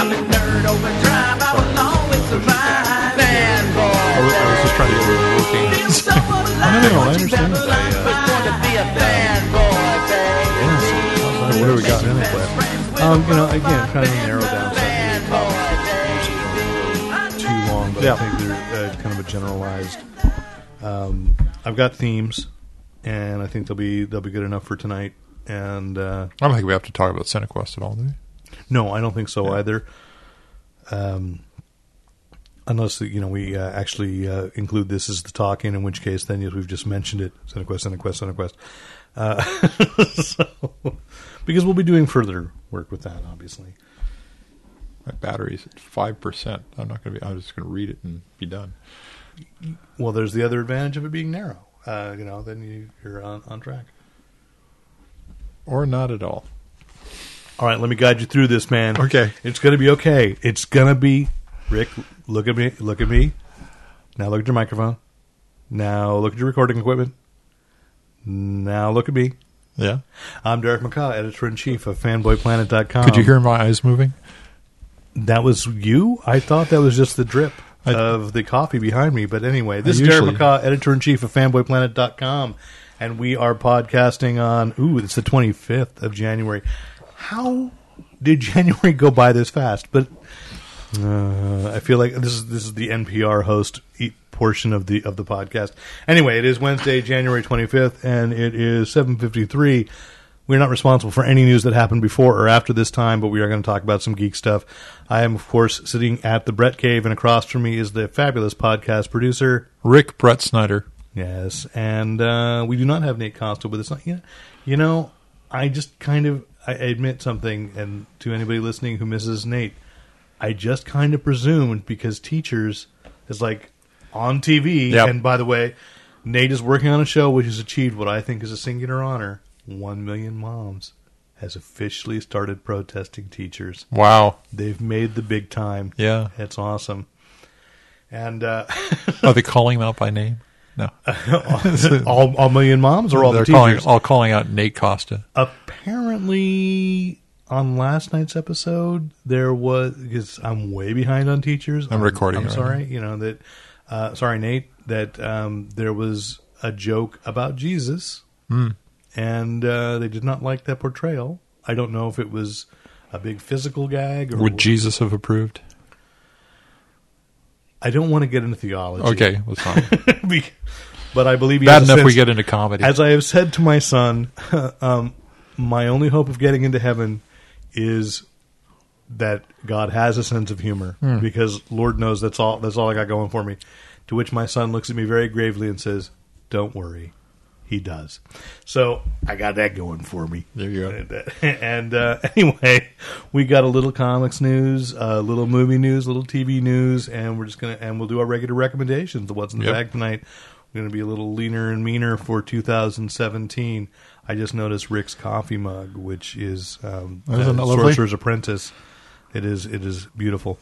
I'm a nerd overdrive. I will always survive. Fanboy. I was, I was just trying to get it working. I no, no, I understand that. What What do we got in it? Um, you know, again, trying to narrow down something too long, but Yeah. I think they're uh, kind of a generalized. Um, I've got themes, and I think they'll be they'll be good enough for tonight. And uh, I don't think we have to talk about CineQuest at all, do we? No, I don't think so either. Um, unless you know we uh, actually uh, include this as the talking, in which case then yes, we've just mentioned it. CineQuest, CineQuest, CineQuest. Uh, so, because we'll be doing further work with that, obviously. My battery's at five percent. I'm not going to be. I'm just going to read it and be done. Well, there's the other advantage of it being narrow. Uh, you know, then you, you're on, on track. Or not at all. All right, let me guide you through this, man. Okay. It's going to be okay. It's going to be. Rick, look at me. Look at me. Now look at your microphone. Now look at your recording equipment. Now look at me. Yeah. I'm Derek McCaw, editor in chief of fanboyplanet.com. Could you hear my eyes moving? That was you? I thought that was just the drip I- of the coffee behind me. But anyway, this I is Derek McCaw, editor in chief of fanboyplanet.com. And we are podcasting on, ooh, it's the 25th of January. How did January go by this fast? But uh, I feel like this is this is the NPR host portion of the of the podcast. Anyway, it is Wednesday, January 25th, and it is 7:53. We're not responsible for any news that happened before or after this time, but we are going to talk about some geek stuff. I am, of course, sitting at the Brett Cave, and across from me is the fabulous podcast producer. Rick Brett Snyder. Yes, and uh, we do not have Nate Costa with us. You know, I just kind of I admit something, and to anybody listening who misses Nate, I just kind of presumed because teachers is like on TV, Yep. and by the way, Nate is working on a show which has achieved what I think is a singular honor: one million moms has officially started protesting teachers. Wow. They've made the big time. Yeah. It's awesome. And uh, Are they calling him out by name? No. all, all million moms or all They're the calling teachers? all calling out Nate Costa. Apparently, on last night's episode, there was because I'm way behind on teachers. I'm recording I'm it right sorry, you know that. Uh, sorry, Nate. That um, there was a joke about Jesus, Hmm. and uh, they did not like that portrayal. I don't know if it was a big physical gag or Would Jesus have approved? I don't want to get into theology. Okay, that's fine. Be- but I believe he Bad enough we get into comedy. As I have said to my son, um, my only hope of getting into heaven is that God has a sense of humor, Hmm. because Lord knows that's all that's all I got going for me. To which my son looks at me very gravely and says, "Don't worry, he does." So I got that going for me. There you go. And, uh, and uh, anyway, we got a little comics news, a little movie news, a little TV news, and we're just gonna and we'll do our regular recommendations. The what's in the Yep. bag tonight. We're gonna be a little leaner and meaner for 2017. I just noticed Rick's coffee mug, which is um, uh. Sorcerer's Apprentice. It is it is beautiful.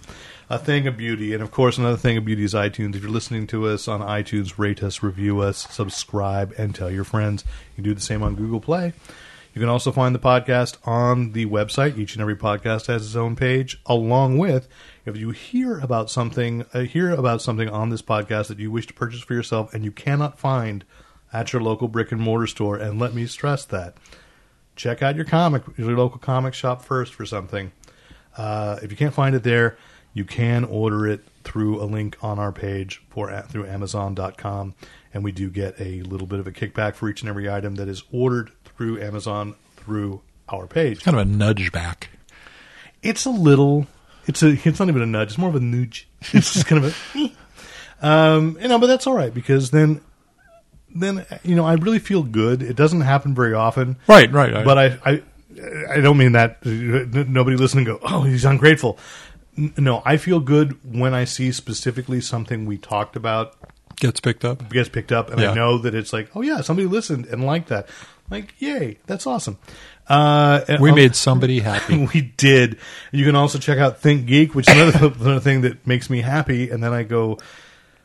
A thing of beauty, and of course, another thing of beauty is iTunes. If you're listening to us on iTunes, rate us, review us, subscribe, and tell your friends. You can do the same on Google Play. You can also find the podcast on the website. Each and every podcast has its own page, along with if you hear about something, uh, hear about something on this podcast that you wish to purchase for yourself and you cannot find at your local brick and mortar store. And let me stress that check out your comic, your local comic shop first for something. Uh, if you can't find it there, you can order it through a link on our page for through Amazon.com, and we do get a little bit of a kickback for each and every item that is ordered through Amazon through our page. kind of a nudge back. It's a little, it's a, it's not even a nudge. It's more of a nudge. It's just kind of a, um, you know, but that's all right because then, then you know, I really feel good. It doesn't happen very often, Right, right. right. but I, I, I don't mean that. uh, Nobody listening go, oh, he's ungrateful. No, I feel good when I see specifically something we talked about Gets picked up. gets picked up, and I know that it's like, oh yeah, somebody listened and liked that. Like, yay, that's awesome. Uh, We made somebody happy. we did. You can also check out Think Geek, which is another, another thing that makes me happy. And then I go,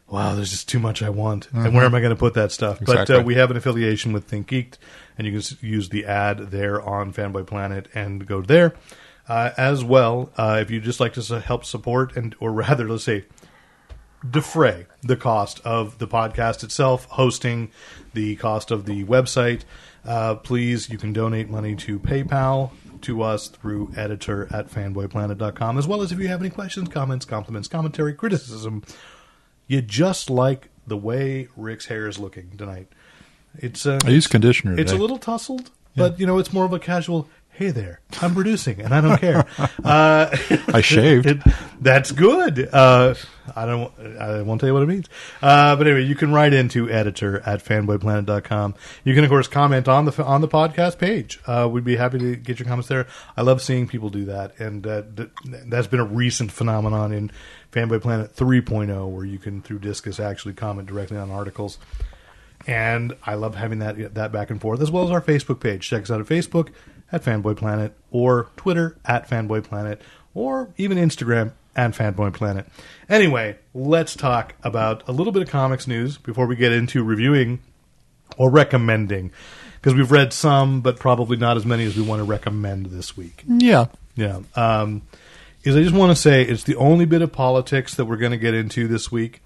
wow, there's just too much I want. And where am I going to put that stuff? But uh, we have an affiliation with Think Geek, and you can use the ad there on Fanboy Planet and go there. Uh, as well, uh, if you'd just like to help support and, or rather, let's say, defray the cost of the podcast itself, hosting, the cost of the website, uh, please, you can donate money to PayPal to us through editor at fanboyplanet.com, as well as if you have any questions, comments, compliments, commentary, criticism. You just like the way Rick's hair is looking tonight. It's uh, I use conditioner. it's a little tousled, but you know, it's more of a casual. Hey there, I'm producing, and I don't care. uh, I shaved. it, that's good. Uh, I don't. I won't tell you what it means. Uh, but anyway, you can write into editor at fanboyplanet.com. You can of course comment on the on the podcast page. Uh, we'd be happy to get your comments there. I love seeing people do that, and uh, th- that's been a recent phenomenon in Fanboy Planet 3.0, where you can through Disqus actually comment directly on articles. And I love having that that back and forth, as well as our Facebook page. Check us out at Facebook at Fanboy Planet, or Twitter at Fanboy Planet, or even Instagram at Fanboy Planet. Anyway, let's talk about a little bit of comics news before we get into reviewing or recommending, because we've read some, but probably not as many as we want to recommend this week. yeah. Yeah. Um, is I just want to say it's the only bit of politics that we're going to get into this week,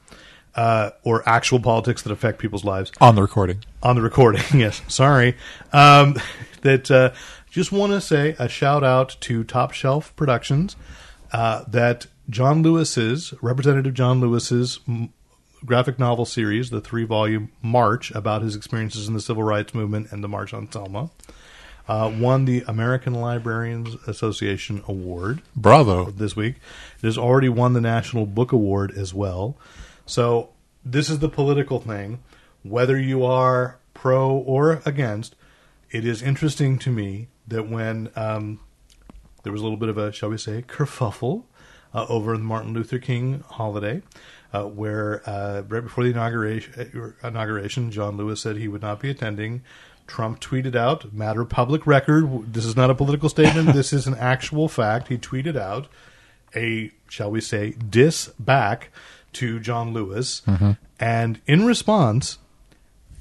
uh, or actual politics that affect people's lives On the recording. on the recording. yes, sorry. Um, that uh, just want to say a shout out to Top Shelf Productions. Uh, that John Lewis's Representative John Lewis's graphic novel series, the three volume March about his experiences in the civil rights movement and the March on Selma, uh, won the American Librarians Association Award Bravo. this week. It has already won the National Book Award as well. So this is the political thing. Whether you are pro or against, it is interesting to me that when um, there was a little bit of a, shall we say, kerfuffle uh, over the Martin Luther King holiday, uh, where uh, right before the inauguration, uh, inauguration, John Lewis said he would not be attending. Trump tweeted out, matter of public record. This is not a political statement. this is an actual fact. He tweeted out a, shall we say, diss back to John Lewis. And in response,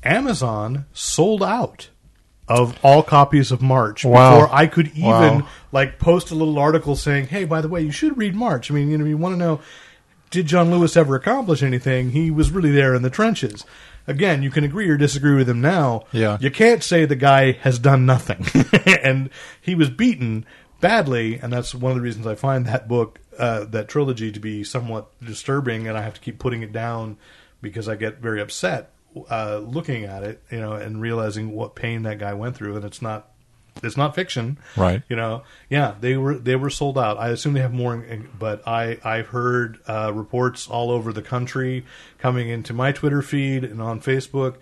Amazon sold out of all copies of March Wow. before I could even Wow. like post a little article saying, "Hey, by the way, you should read March." I mean, you know, you want to know did John Lewis ever accomplish anything? He was really there in the trenches. Again, you can agree or disagree with him now. Yeah. You can't say the guy has done nothing. and he was beaten badly, and that's one of the reasons I find that book, uh, that trilogy, to be somewhat disturbing, and I have to keep putting it down because I get very upset uh, looking at it, you know, and realizing what pain that guy went through, and it's not. It's not fiction, Right. You know, yeah, they were they were sold out. I assume they have more, but I I've heard uh, reports all over the country coming into my Twitter feed and on Facebook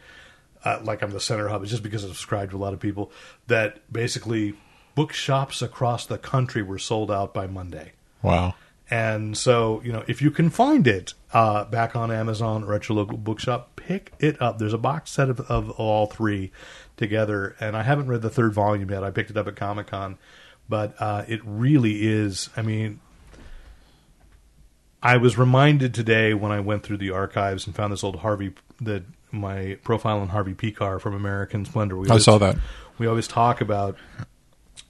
uh, like I'm the center hub. It's just because I subscribe to a lot of people that basically bookshops across the country were sold out by Monday. Wow. And so, you know, if you can find it uh, back on Amazon or at your local bookshop, pick it up. There's a box set of, of all three together, and I haven't read the third volume yet. I picked it up at Comic Con, but uh, it really is. I mean, I was reminded today when I went through the archives and found this old Harvey, the my profile on Harvey Pekar from American Splendor. We I saw that. we always talk about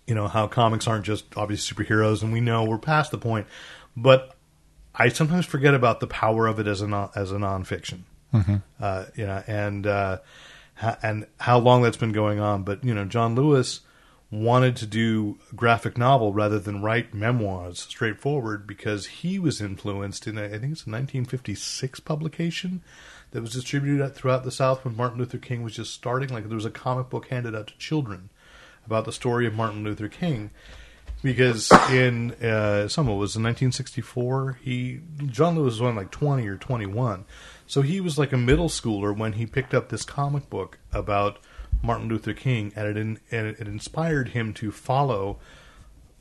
you know how comics aren't just obviously superheroes and we know we're past the point but i sometimes forget about the power of it as a non, as a nonfiction. Uh, you know and uh, and how long that's been going on. But you know john lewis wanted to do a graphic novel rather than write memoirs straightforward because he was influenced in a, i think it's a 1956 publication that was distributed throughout the south when martin luther king was just starting. Like there was a comic book handed out to children about the story of Martin Luther King. Because in uh, some of it was in 1964, he John Lewis was only like 20 or 21, so he was like a middle schooler when he picked up this comic book about Martin Luther King, and it in, and it inspired him to follow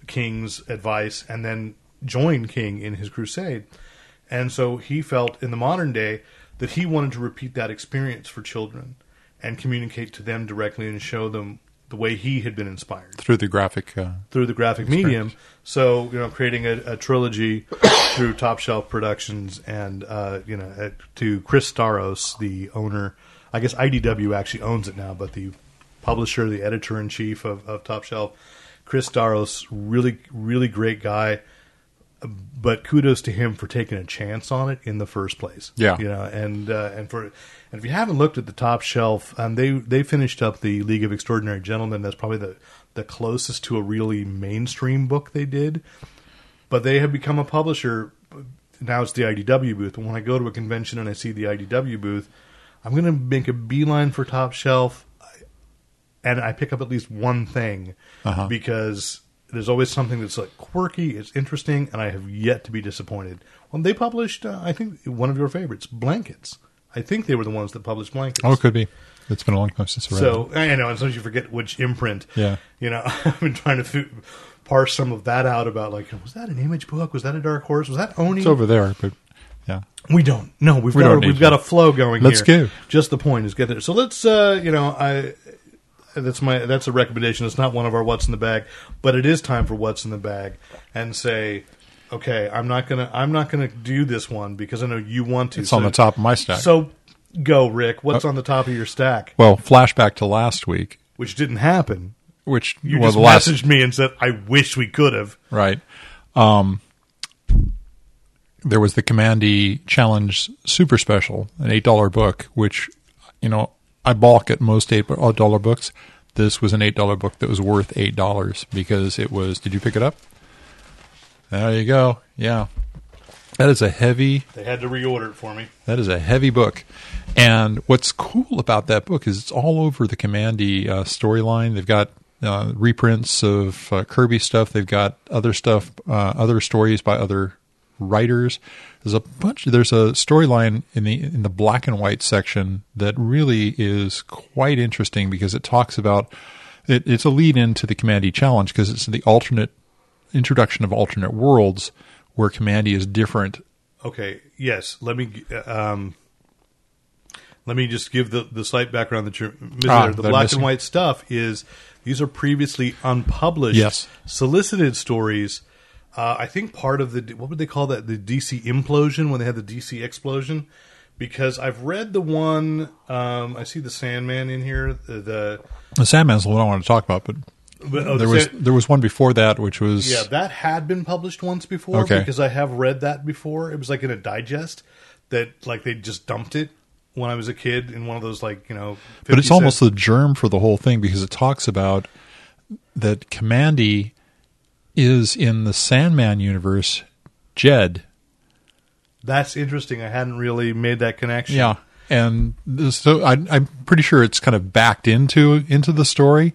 King's advice and then join King in his crusade. And so he felt in the modern day that he wanted to repeat that experience for children and communicate to them directly and show them the way he had been inspired through the graphic. Uh, through the graphic medium. So you know, creating a, a trilogy through Top Shelf Productions and uh, you know uh, to Chris Staros, the owner. I guess IDW actually owns it now, but the publisher, the editor in chief of, of Top Shelf, Chris Staros, really really great guy. But kudos to him for taking a chance on it in the first place. Yeah. you know, and uh, and for and if you haven't looked at the top shelf, um, they they finished up the League of Extraordinary Gentlemen. That's probably the the closest to a really mainstream book they did. But they have become a publisher. Now it's the IDW booth. And when I go to a convention and I see the IDW booth, I'm going to make a beeline for top shelf, and I pick up at least one thing Uh-huh. because there's always something that's like quirky, it's interesting, and I have yet to be disappointed. When they published, uh, I think one of your favorites, Blankets. I think they were the ones that published Blankets. oh, it could be. It's been a long time since I read So it. I know, and sometimes you forget which imprint. Yeah. you know, I've been trying to f- parse some of that out about like, was that an image book? Was that a Dark Horse? Was that Oni? It's over there, but yeah. We don't. No, we've We got a, we've to. got a flow going. Let's here. go. Just the point is get there. So let's uh, you know I that's my that's a recommendation. It's not one of our what's in the bag, but it is time for what's in the bag and say. Okay, I'm not gonna. I'm not gonna do this one because I know you want to. It's on the top of my stack. Uh, So, go, Rick. What's on the top of your stack? Well, flashback to last week, Which didn't happen. which You well, just the last messaged me and said, "I wish we could have." right. Um, there was the Kamandi Challenge Super Special, an eight dollar book, which you know I balk at most eight dollar books. This was an eight dollar book that was worth eight dollars because it was. Did you pick it up? There you go. Yeah, that is a heavy They had to reorder it for me. That is a heavy book. And what's cool about that book is it's all over the Kamandi uh, storyline. They've got uh, reprints of uh, Kirby stuff. They've got other stuff, uh, other stories by other writers. There's a bunch. There's a storyline in the in the black and white section that really is quite interesting because it talks about. It, it's a lead into the Kamandi challenge because it's the alternate introduction of alternate worlds where Kamandi is different Okay. Yes. Let me. Um, let me just give the, the slight background that you're missing Ah, there. The black and white stuff is these are previously unpublished, Yes. solicited stories. Uh, I think part of the what would they call that? The DC implosion when they had the DC explosion. Because I've read the one, um, I see the Sandman in here. The, the The Sandman's the one I want to talk about, but but, oh, there the was Sand- there was one before that, which was Yeah, that had been published once before Okay. because I have read that before. It was like in a digest that like they just dumped it when I was a kid in one of those like you know. but it's 50 almost the germ for the whole thing because it talks about that Kamandi is in the Sandman universe, Jed. that's interesting. I hadn't really made that connection. Yeah, and this, so I, I'm pretty sure it's kind of backed into into the story,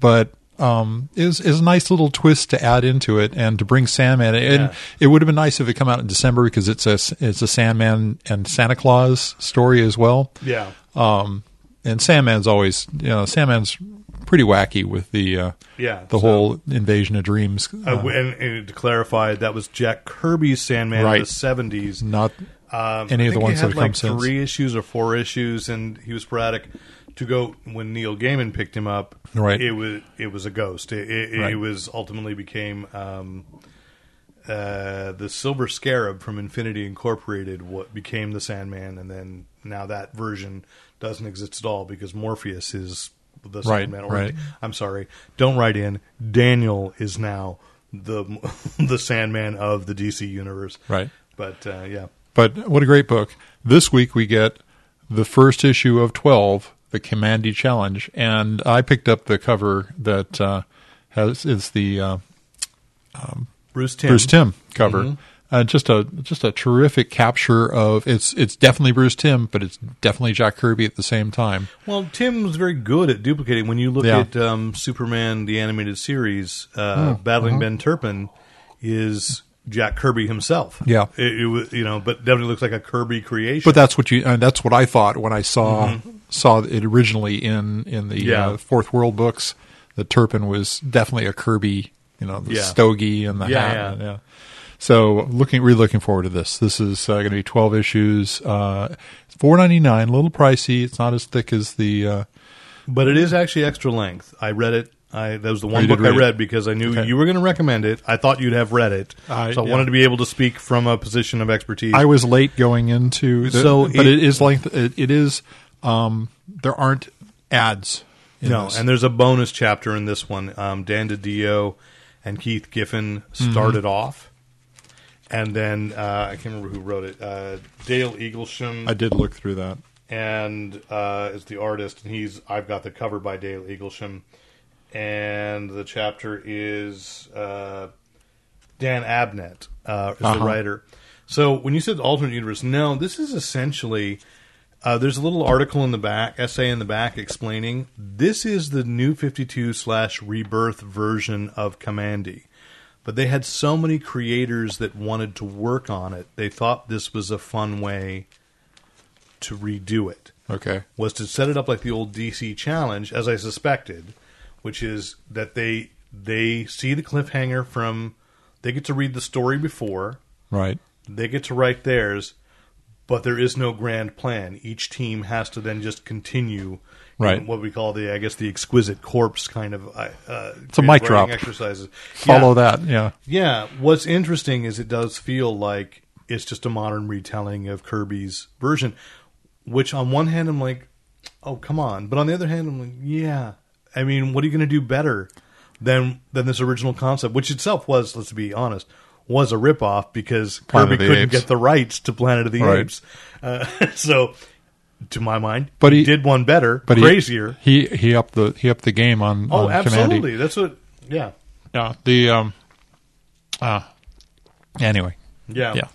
but um, is is a nice little twist to add into it and to bring Sandman. And Yeah. it would have been nice if it come out in December because it's a it's a Sandman and Santa Claus story as well. yeah. Um, and Sandman's always, you know, Sandman's pretty wacky with the uh, Yeah, the so- whole invasion of dreams. Uh, and, and to clarify, that was Jack Kirby's Sandman in the seventies. not Um, any of the ones that have like come since. three issues or four issues, and he was sporadic. To go when Neil Gaiman picked him up, Right. It was it was a ghost. It, it, it was ultimately became um, uh, the Silver Scarab from Infinity Incorporated. What became the Sandman, and then now that version doesn't exist at all because Morpheus is the Right, Sandman. Or, right. I'm sorry, don't write in. Daniel is now the the Sandman of the DC universe. Right. But uh, yeah. But what a great book! This week we get the first issue of twelve, the Kamandi Challenge, and I picked up the cover that uh, has is the uh, Bruce Timm. Bruce Timm cover. Uh, just a just a terrific capture of it's it's definitely Bruce Timm, but it's definitely Jack Kirby at the same time. Well, Timm was very good at duplicating. When you look Yeah. at um, Superman, the animated series, uh, battling Ben Turpin is Jack Kirby himself. Yeah. it, it was you know, but definitely looks like a Kirby creation. But that's what you. Uh, that's what I thought when I saw saw it originally in in the Yeah. uh, Fourth World books. That Turpin was definitely a Kirby. You know, the Yeah. stogie and the Yeah, hat. yeah. and, yeah. So looking, really looking forward to this. This is uh, going to be twelve issues, uh, four ninety nine. A little pricey. It's not as thick as the. Uh, But it is actually extra length. I read it. I that was the one book did I read it. because I knew Okay. you were going to recommend it. I thought you'd have read it, I- so I yeah. wanted to be able to speak from a position of expertise. I was late going into, the, So but it- it is length. It, it is. Um, there aren't ads. In no, this. and there's a bonus chapter in this one. Um, Dan DiDio and Keith Giffen Mm-hmm. started off, and then uh, I can't remember who wrote it. Uh, Dale Eaglesham. I did look through that. and uh, is the artist, and he's I've got the cover by Dale Eaglesham, and the chapter is uh, Dan Abnett uh, is the Uh-huh. writer. So when you said alternate universe, no, this is essentially. Uh, there's a little article in the back, essay in the back, explaining this is the new 52 slash rebirth version of Kamandi. But they had so many creators that wanted to work on it, they thought this was a fun way to redo it Okay. was to set it up like the old DC challenge, as I suspected, which is that they they see the cliffhanger from they get to read the story before, Right. they get to write theirs, but there is no grand plan. Each team has to then just continue Right. what we call the I guess the exquisite corpse kind of uh, uh, It's a mic drop. exercises. Follow Yeah. that. Yeah. Yeah, what's interesting is it does feel like it's just a modern retelling of Kirby's version, which on one hand I'm like, oh come on, but on the other hand I'm like, yeah, I mean, what are you going to do better than than this original concept, which itself was, let's be honest, was a ripoff because Planet Kirby couldn't Apes. get the rights to Planet of the Right. Apes, uh, so. To my mind, But he, he- did one better, But he- crazier. He, he upped the he upped the game on. oh, on absolutely. That's what. Yeah, Yeah. The um. Ah. anyway, yeah, Yeah.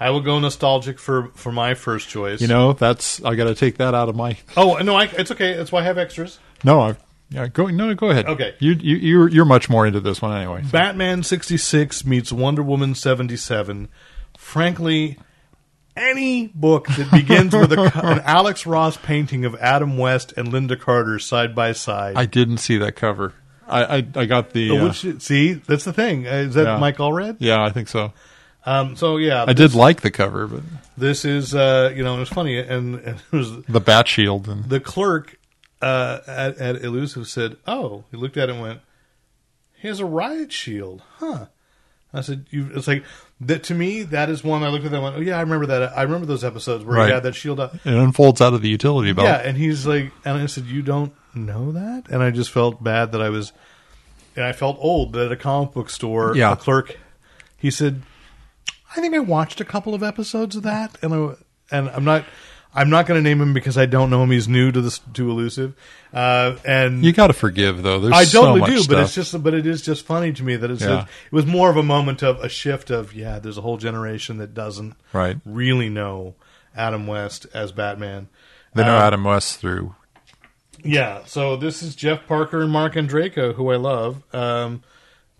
I will go nostalgic for for my first choice. you know that's I got to take that out of my. Oh no, I, it's okay. That's why I have extras. No, I. Yeah, go no, go ahead. Okay. you you you're you're much more into this one anyway. Batman sixty six meets Wonder Woman seventy seven. Frankly, any book that begins with a, an Alex Ross painting of Adam West and Lynda Carter side by side. I didn't see that cover. I I, I got the. Oh, uh, which- see, that's the thing. Uh, Is that Yeah. Mike Allred? yeah, I think so. Um, so yeah, I did like the cover, but this is uh, you know it was funny, and, and it was the bat shield and the clerk uh, at, at Illusive said, "Oh," he looked at it and went, "He has a riot shield, huh?" I said, "You." It's like that to me. That is one I looked at that and went, "Oh yeah, I remember that. I remember those episodes where Right. he had that shield up." it unfolds out of the utility belt. Yeah, and he's like, and I said, "You don't know that?" And I just felt bad that I was, and I felt old that at a comic book store, Yeah. a clerk, he said, "I think I watched a couple of episodes of that," and I, and I'm not. I'm not going to name him because I don't know him. He's new to this to elusive, uh, and You got to forgive though. There's I so totally much do. But it's just, but it is just funny to me that it's Yeah. just, it was more of a moment of a shift of yeah. There's a whole generation that doesn't Right. really know Adam West as Batman. they know Um, Adam West through. yeah, so this is Jeff Parker and Marc Andreyko, who I love. Um,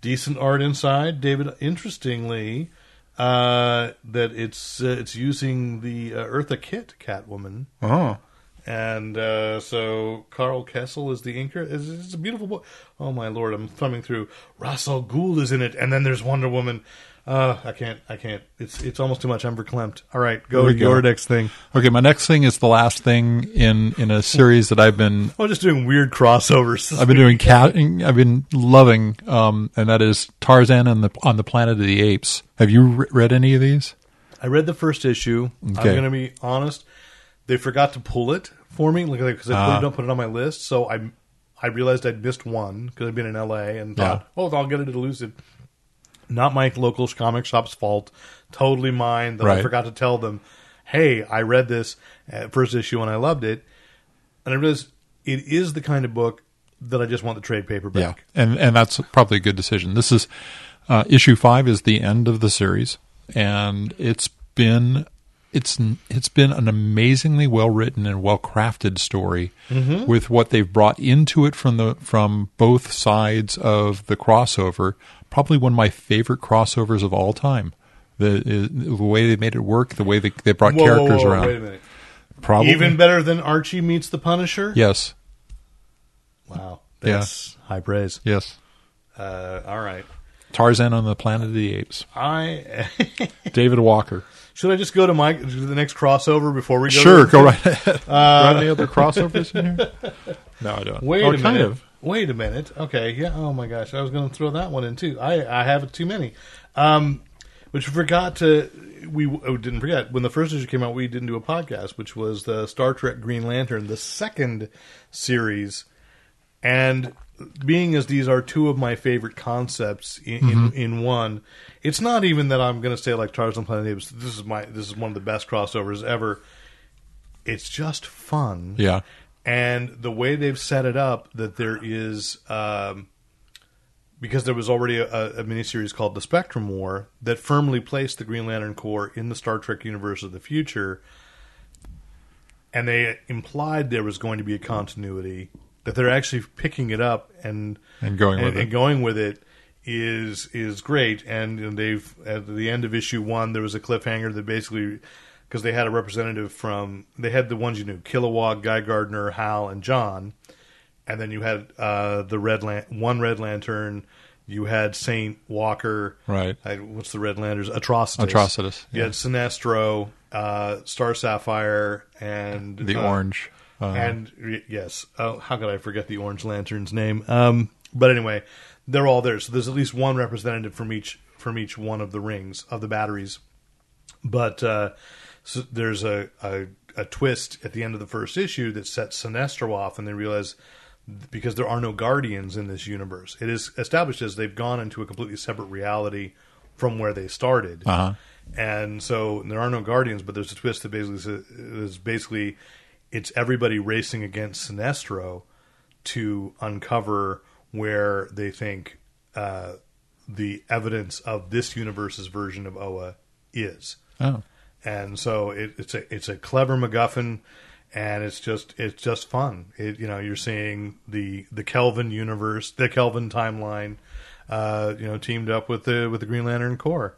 decent art inside. David, interestingly, uh, that it's uh, it's using the uh, Eartha Kitt Catwoman, Oh, and uh, so Karl Kesel is the inker. It's, it's a beautiful book. Oh my lord, I'm thumbing through. Russell Gould is in it, and then there's Wonder Woman. Uh, I can't, I can't. It's it's almost too much. I'm verklempt. All right, go to go. your next thing. okay. My next thing is the last thing in in a series that I've been I'm just doing weird crossovers. I've been doing cat. I've been loving, um, and that is Tarzan and the on the Planet of the Apes. Have you re- read any of these? I read the first issue. I'm going to be honest. They forgot to pull it for me because I Ah. don't put it on my list. So I I realized I'd missed one because I'd been in L.A. and thought, oh, I'll get it at Illusive. Not my local comic shop's fault. Totally mine that I forgot to tell them, hey, I read this first issue and I loved it. And I realized it is the kind of book that I just want the trade paperback. Yeah, and and that's probably a good decision. This is uh, issue five is the end of the series, and it's been it's it's been an amazingly well written and well crafted story with what they've brought into it from the from both sides of the crossover. Probably one of my favorite crossovers of all time. The, the way they made it work, the way they, they brought Whoa, whoa, characters whoa, around. Wait a minute. Probably Even better than Archie meets the Punisher? yes, Wow. Yeah. High praise. yes. Uh, all right. Tarzan on the Planet of the Apes. I David Walker. Should I just go to my to the next crossover before we go? Sure, to go right ahead. Got any other crossovers in here? No, I don't. Wait oh, a minute. kind of. Wait a minute. Okay. Yeah. Oh my gosh. I was going to throw that one in too. I I have too many. Um, which forgot to. We oh, didn't forget when the first issue came out. We didn't do a podcast, which was the Star Trek Green Lantern, the second series, and being as these are two of my favorite concepts in in, in one, it's not even that I'm going to say like Tarzan and Planet of the Apes. This is my this is one of the best crossovers ever. It's just fun Yeah. and the way they've set it up that there is um, because there was already a, a miniseries called the Spectrum War that firmly placed the Green Lantern Corps in the Star Trek universe of the future, and they implied there was going to be a continuity that they're actually picking it up and And going with and, it. and going with it is is great. And you know, they've at the end of issue one, there was a cliffhanger that basically because they had a representative from they had the ones you knew, Kilowog, Guy Gardner, Hal, and John, and then you had uh, the red lan- one Red Lantern. You had Saint Walker, Right. I, what's the Red Lanterns? Atrocitus. Atrocitus, You yeah. had Sinestro, uh, Star Sapphire, and The uh, orange. Uh, and yes, oh, how could I forget the Orange Lantern's name? Um, but anyway, they're all there. So there's at least one representative from each from each one of the rings of the batteries. But uh, so there's a, a a twist at the end of the first issue that sets Sinestro off, and they realize because there are no guardians in this universe, it is established as they've gone into a completely separate reality from where they started. Uh-huh. And so there are no guardians, but there's a twist that basically is basically it's everybody racing against Sinestro to uncover where they think uh, the evidence of this universe's version of Oa is oh. and so it, it's a it's a clever MacGuffin, and it's just it's just fun. It you know you're seeing the the Kelvin universe, the Kelvin timeline, uh, you know teamed up with the with the Green Lantern Corps,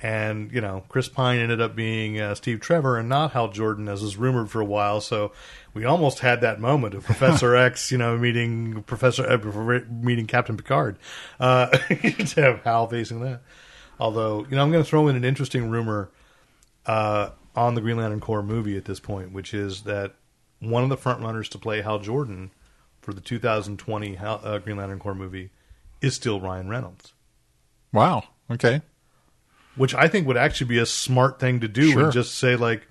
and you know Chris Pine ended up being uh, Steve Trevor and not Hal Jordan as was rumored for a while. So we almost had that moment of Professor X, you know, meeting Professor uh, meeting Captain Picard, uh, to have Hal facing that. Although you know I'm going to throw in an interesting rumor uh, on the Green Lantern Corps movie at this point, which is that one of the frontrunners to play Hal Jordan for the 2020 Hal, uh, Green Lantern Corps movie is still Ryan Reynolds, Wow. Okay. Which I think would actually be a smart thing to do Sure. and just say like,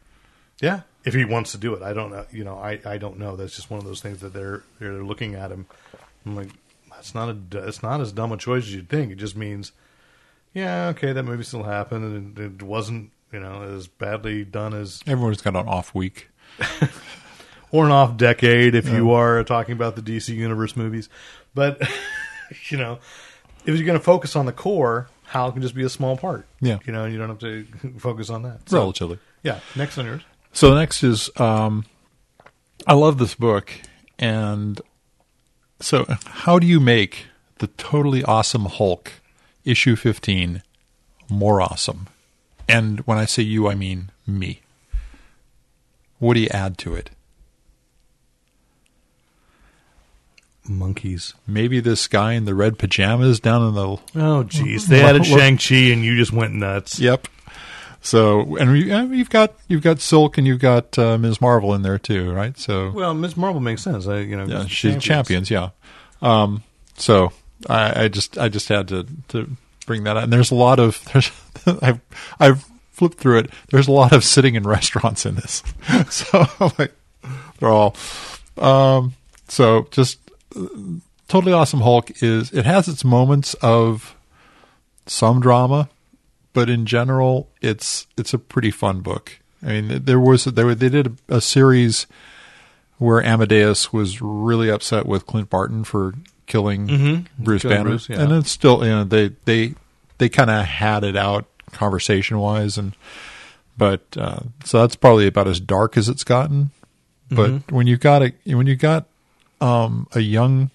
yeah, if he wants to do it. I don't know, you know, I, I don't know. That's just one of those things that they're they're looking at him. I'm like, that's not a it's not as dumb a choice as you'd think. It just means, yeah, okay, that movie still happened and it wasn't you know as badly done as Everyone's got an off week. or an off decade if you are talking about the DC Universe movies. But you know, if you're going to focus on the core, Hal can just be a small part. Yeah. you know, you don't have to focus on that. So, Relatively. yeah. Next on yours. So the next is um, I love this book, and so how do you make the totally awesome Hulk issue fifteen more awesome? And when I say you, I mean me. What do you add to it? Monkeys. Maybe this guy in the red pajamas down in the Oh, jeez. They added Well- Shang Chi, and you just went nuts. Yep. So, and we, uh, you've got you've got Silk and you've got uh, Ms. Marvel in there too, right? So, Well, Miss Marvel makes sense. I, you know, yeah, she's champions. Yeah. Um, so I, I just I just had to to bring that out. And there's a lot of there's I've I've flipped through it. There's a lot of sitting in restaurants in this. so like they're all um, so just totally awesome. Hulk is it has its moments of some drama, but in general, it's it's a pretty fun book. I mean, there was there they did a, a series where Amadeus was really upset with Clint Barton for killing Bruce Killing Banner, Bruce, yeah. and it's still you know they they they kind of had it out conversation wise, and but uh, so that's probably about as dark as it's gotten. But when you got a when you got um, a young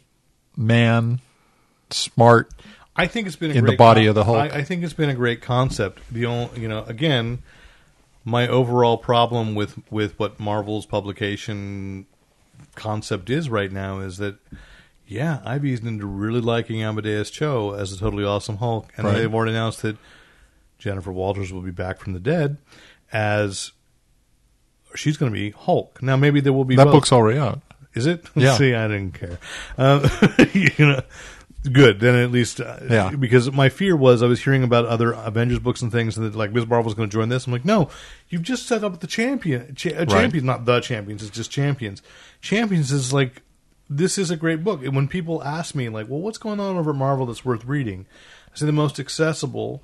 man, smart, I think it's been a in the great body of the Hulk. I, I think it's been a great concept. The only, you know, again, my overall problem with with what Marvel's publication concept is right now is that Yeah, I've eased into really liking Amadeus Cho as a totally awesome Hulk, and Right. they've already announced that Jennifer Walters will be back from the dead as she's going to be Hulk. Now, maybe there will be That both. book's already out. Is it? Yeah. See, I didn't care. Um, you know, good. Then at least, uh, Yeah. Because my fear was I was hearing about other Avengers books and things, and that like Ms. Marvel's going to join this. I'm like, no, you've just set up the champion, cha- uh, champions, not the champions. It's just champions. Champions is like this is a great book. And when people ask me like, well, what's going on over at Marvel that's worth reading? I say the most accessible.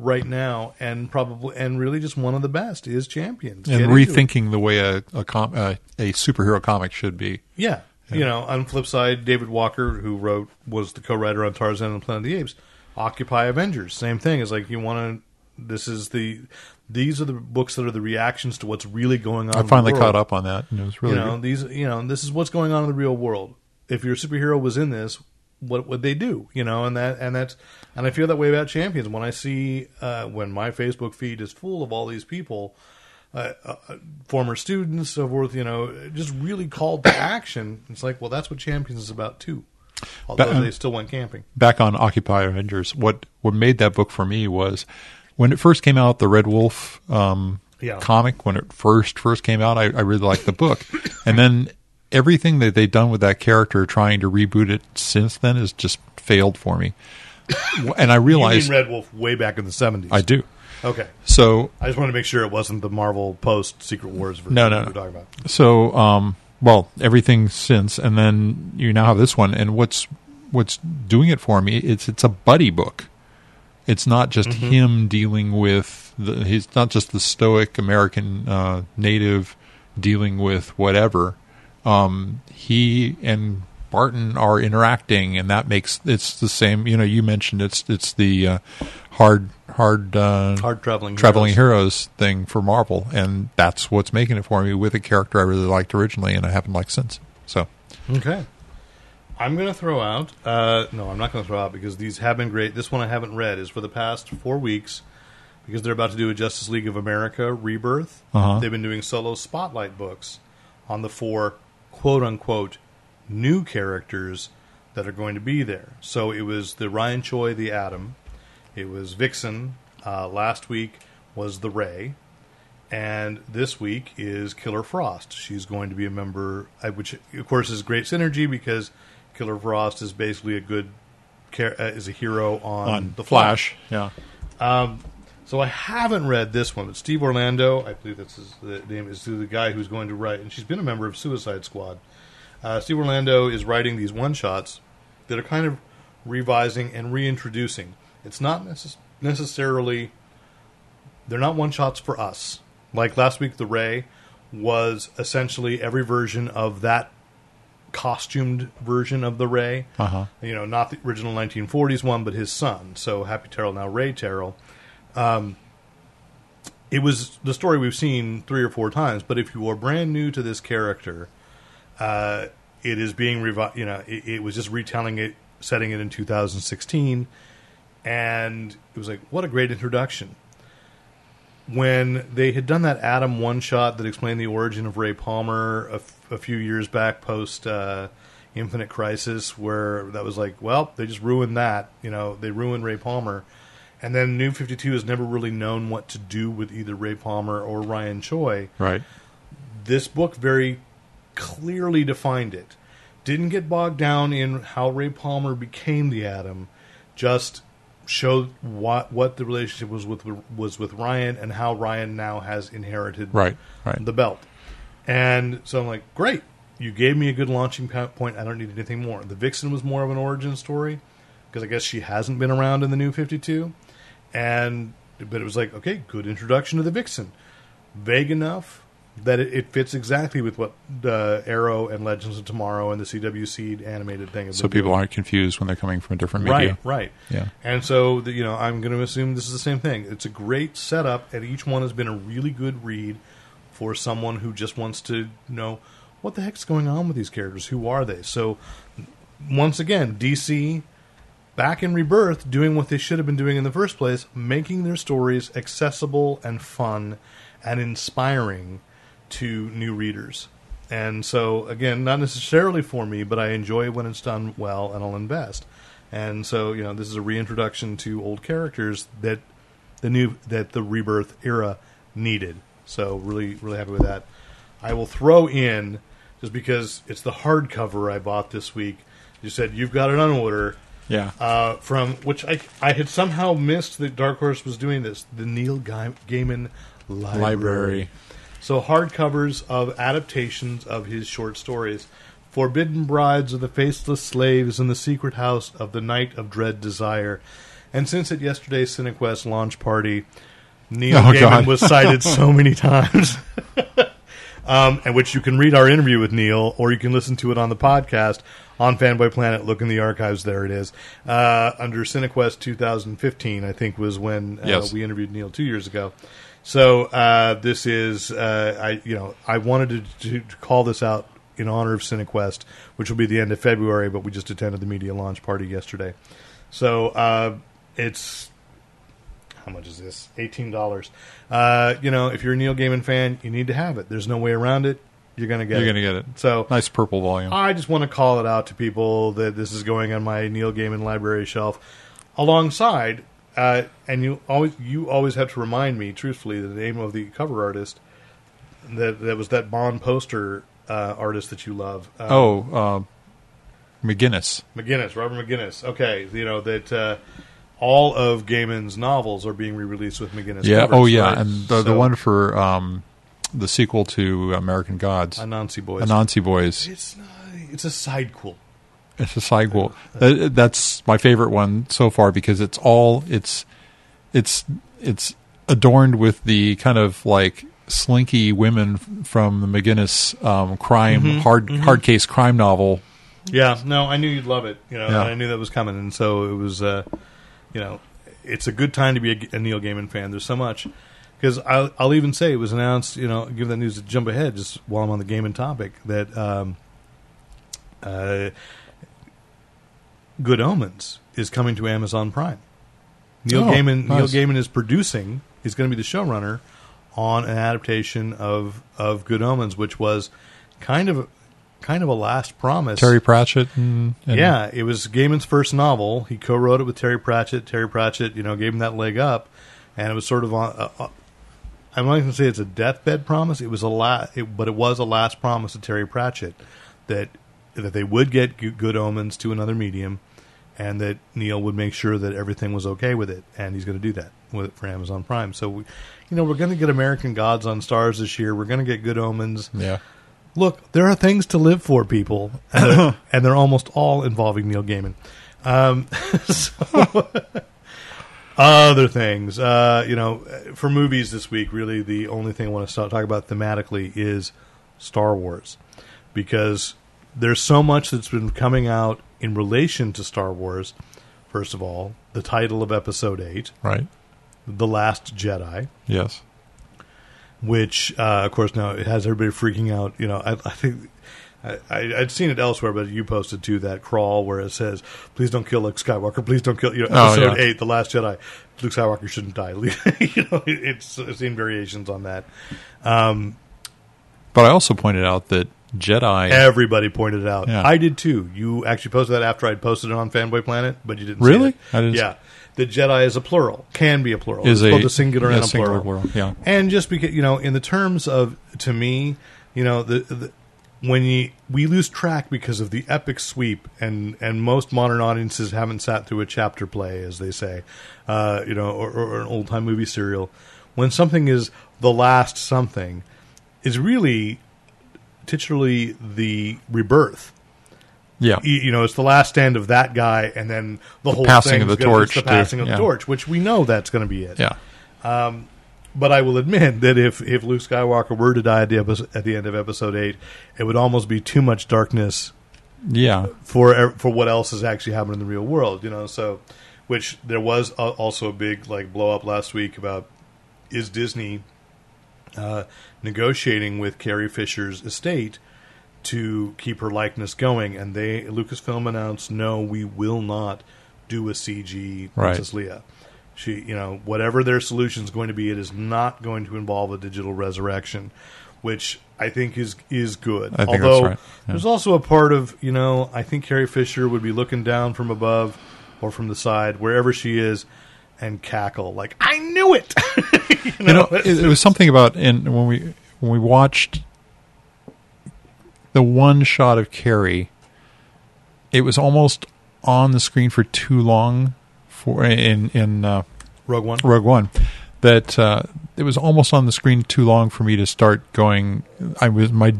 Right now, and probably, and really, just one of the best is Champions. And Get rethinking the way a a, com- uh, a superhero comic should be. Yeah. You know, on flip side, David Walker, who wrote, was the co writer on Tarzan and Planet of the Apes, Occupy Avengers. Same thing. It's like you want to, this is the, these are the books that are the reactions to what's really going on. I in the finally caught up on that, and it was really you know, good. these, you know, this is what's going on in the real world. If your superhero was in this, what would they do? You know, and that, and that's, and I feel that way about champions. When I see, uh, when my Facebook feed is full of all these people, uh, uh, former students, so forth, you know, just really called to action. It's like, well, that's what Champions is about too. Although um, they still went camping. back on Occupy Avengers, what what made that book for me was when it first came out, the Red Wolf um, Yeah. comic. When it first first came out, I, I really liked the book, and then everything that they've done with that character, trying to reboot it since then, has just failed for me. and I realized Red Wolf way back in the seventies? I do. Okay, So I just wanted to make sure it wasn't the Marvel post Secret Wars version. No, no, no. talking about. So, um, well, everything since, and then you now have this one, and what's what's doing it for me? It's it's a buddy book. It's not just Mm-hmm. him dealing with the. He's not just the stoic American uh, native dealing with whatever. Um, he and Barton are interacting, and that makes it's the same. You know, you mentioned it's it's the uh, hard hard uh, Hard traveling traveling heroes. heroes thing for Marvel, and that's what's making it for me with a character I really liked originally, and I haven't liked since. So, Okay. I'm going to throw out. Uh, no, I'm not going to throw out because these have been great. This one I haven't read is for the past four weeks because they're about to do a Justice League of America rebirth. Uh-huh. They've been doing solo spotlight books on the four quote unquote new characters that are going to be there. So it was the Ryan Choi, the Atom. It was Vixen. Uh, last week was the Ray. And this week is Killer Frost. She's going to be a member, uh, which of course is great synergy because Killer Frost is basically a good, uh, is a hero on, on the Flash. yeah, So I haven't read this one, but Steve Orlando, I believe that's his the name, is the guy who's going to write, and she's been a member of Suicide Squad. Uh, Steve Orlando is writing these one shots that are kind of revising and reintroducing. It's not necess- necessarily they're not one shots for us. Like last week, the Ray was essentially every version of that costumed version of the Ray. Uh-huh. You know, not the original 1940s one, but his son. So Happy Terrill, now Ray Terrill. Um, it was the story we've seen three or four times, but if you are brand new to this character, uh, it is being revi- You know, it, it was just retelling it, setting it in 2016, and it was like, what a great introduction. When they had done that Adam one shot that explained the origin of Ray Palmer a, f- a few years back, post uh, Infinite Crisis, where that was like, well, they just ruined that. You know, they ruined Ray Palmer. And then New 52 has never really known what to do with either Ray Palmer or Ryan Choi right. this book very clearly defined it. Didn't get bogged down in how Ray Palmer became the Atom, just showed what what the relationship was with was with Ryan and how Ryan now has inherited Right, right. the belt. And so I'm like, great, you gave me a good launching point. I don't need anything more. The Vixen was more of an origin story because I guess she hasn't been around in the new 52, and but it was like, okay, good introduction to the Vixen, vague enough that it, it fits exactly with what the Arrow and Legends of Tomorrow and the CW Seed animated thing. So people doing. aren't confused when they're coming from a different media. Right, right. Yeah. And so, the, you know, I'm going to assume this is the same thing. It's a great setup, and each one has been a really good read for someone who just wants to know what the heck's going on with these characters. Who are they? So, once again, DC back in Rebirth doing what they should have been doing in the first place, making their stories accessible and fun and inspiring to new readers. and so again, not necessarily for me, but I enjoy when it's done well, and I'll invest. And so you know, this is a reintroduction to old characters that the new that the rebirth era needed. So really, really happy with that. I will throw in just because it's the hardcover I bought this week. You said you've got it on order Yeah. uh, from which I I had somehow missed that Dark Horse was doing this. The Neil Ga- Gaiman Library. Library. So hardcovers of adaptations of his short stories. Forbidden Brides of the Faceless Slaves and the Secret House of the Night of Dread Desire. And since at yesterday's CineQuest launch party, Neil Oh, Gaiman God. was cited so many times. um, and which you can read our interview with Neil, or you can listen to it on the podcast on Fanboy Planet. Look in the archives; there it is. Uh, under CineQuest 2015, I think was when uh, Yes. we interviewed Neil two years ago. So uh, this is, uh, I you know, I wanted to, to, to call this out in honor of CineQuest, which will be the end of February, but we just attended the media launch party yesterday. So uh, it's how much is this? Eighteen dollars. Uh, you know, if you're a Neil Gaiman fan, you need to have it. There's no way around it. You're gonna get You're it. gonna get it. So Nice purple volume. I just want to call it out to people that this is going on my Neil Gaiman library shelf, alongside. Uh, and you always you always have to remind me, truthfully, the name of the cover artist that that was that Bond poster uh, artist that you love. Um, oh, uh, McGinnis. McGinnis, Robert McGinnis. Okay, you know that uh, all of Gaiman's novels are being re-released with McGinnis. Yeah. covers, oh, yeah. right? And the, the one for um, the sequel to American Gods, Anansi Boys. Anansi Boys. It's not, it's a sidequel. A. That, that's my favorite one so far because it's all it's it's it's adorned with the kind of like slinky women from the McGinnis um, crime Mm-hmm. hard hard case crime novel. Yeah, no, I knew you'd love it. You know, Yeah. and I knew that was coming, and so it was. Uh, you know, it's a good time to be a, a Neil Gaiman fan. There's so much because I'll, I'll even say it was announced. You know, give that news to jump ahead just while I'm on the Gaiman topic that um, uh, Good Omens is coming to Amazon Prime. Neil Oh, Gaiman. nice. Neil Gaiman is producing. He's going to be the showrunner on an adaptation of of Good Omens, which was kind of kind of a last promise. Terry Pratchett and, and Yeah, it was Gaiman's first novel. He co-wrote it with Terry Pratchett. Terry Pratchett, you know, gave him that leg up, and it was sort of on. Uh, uh, I'm not going to say it's a deathbed promise. It was a la- it, but it was a last promise to Terry Pratchett that that they would get Good Omens to another medium, and that Neil would make sure that everything was okay with it, and he's going to do that with for Amazon Prime. So, we, you know, we're going to get American Gods on Starz this year. We're going to get Good Omens yeah. look, there are things to live for, people, and they're, and they're almost all involving Neil Gaiman. Um, so, other things, uh, you know, for movies this week, really the only thing I want to talk about thematically is Star Wars, because there's so much that's been coming out in relation to Star Wars. First of all, the title of Episode Eight, Right. The Last Jedi Yes. which uh, of course now it has everybody freaking out. You know, I, I think I, I'd seen it elsewhere, but you posted to that crawl where it says, "Please don't kill Luke Skywalker. Please don't kill." You know, Oh, episode yeah. eight, The Last Jedi. Luke Skywalker shouldn't die. you know, it, it's I've seen variations on that. Um, But I also pointed out that Jedi. everybody pointed it out. Yeah. I did too. You actually posted that after I'd posted it on Fanboy Planet, but you didn't. see Really? it. I didn't- Yeah. The Jedi is a plural. Can be a plural. Is it's a- both a singular yeah, and a singular, plural. plural, yeah. And just because you know, in the terms of to me, you know, the, the when you we lose track because of the epic sweep, and and most modern audiences haven't sat through a chapter play, as they say, uh, you know, or, or an old time movie serial. When something is the last something, is really titularly the rebirth. yeah. You, you know, it's the last stand of that guy, and then the, whole passing of the gonna- torch, the passing too. of Yeah. the torch, which we know that's going to be it. Yeah. Um, but I will admit that if, if Luke Skywalker were to die at the episode, at the end of Episode Eight, it would almost be too much darkness Yeah. for for what else is actually happening in the real world. You know, so which there was a, also a big like blow up last week about is Disney uh, negotiating with Carrie Fisher's estate to keep her likeness going, and they Lucasfilm announced no, we will not do a CG Right. Princess Leia. She, you know, whatever their solution is going to be, it is not going to involve a digital resurrection. which I think is is good. I think Although right. Yeah. there's also a part of you know I think Carrie Fisher would be looking down from above or from the side wherever she is and cackle like I knew it. you You know, it, it was something about in when we when we watched the one shot of Carrie, it was almost on the screen for too long for in in uh, Rogue One. Rogue One that uh, it was almost on the screen too long for me to start going. I was my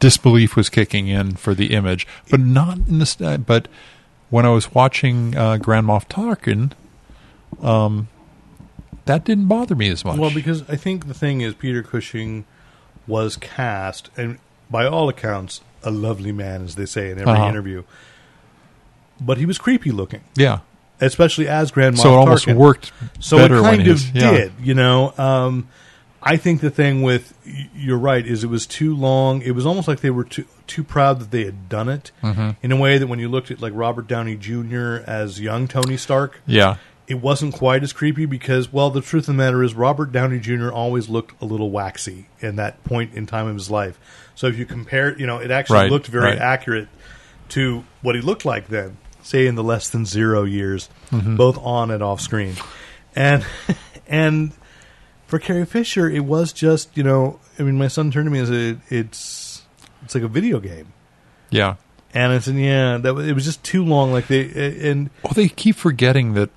disbelief was kicking in for the image, but not in uh, But when I was watching uh, Grand Moff Tarkin, um, that didn't bother me as much. Well, because I think the thing is Peter Cushing was cast, and by all accounts, a lovely man, as they say in every Uh-huh. interview. But he was creepy looking, yeah, especially as Grand Moff so it almost Tarkin. worked So it kind of yeah. did, you know. Um, I think the thing with you're right is it was too long. It was almost like they were too too proud that they had done it Mm-hmm. in a way that when you looked at like Robert Downey Jr. as young Tony Stark, Yeah, it wasn't quite as creepy because, well, the truth of the matter is Robert Downey Jr. always looked a little waxy in that point in time of his life. So if you compare, you know, it actually Right, looked very right. accurate to what he looked like then, say in the less than zero years, Mm-hmm. both on and off screen. And and for Carrie Fisher, it was just, you know, I mean, my son turned to me and said, "It's it's like a video game." yeah. And I said, "Yeah, that it was just too long." Like they and Well, they keep forgetting that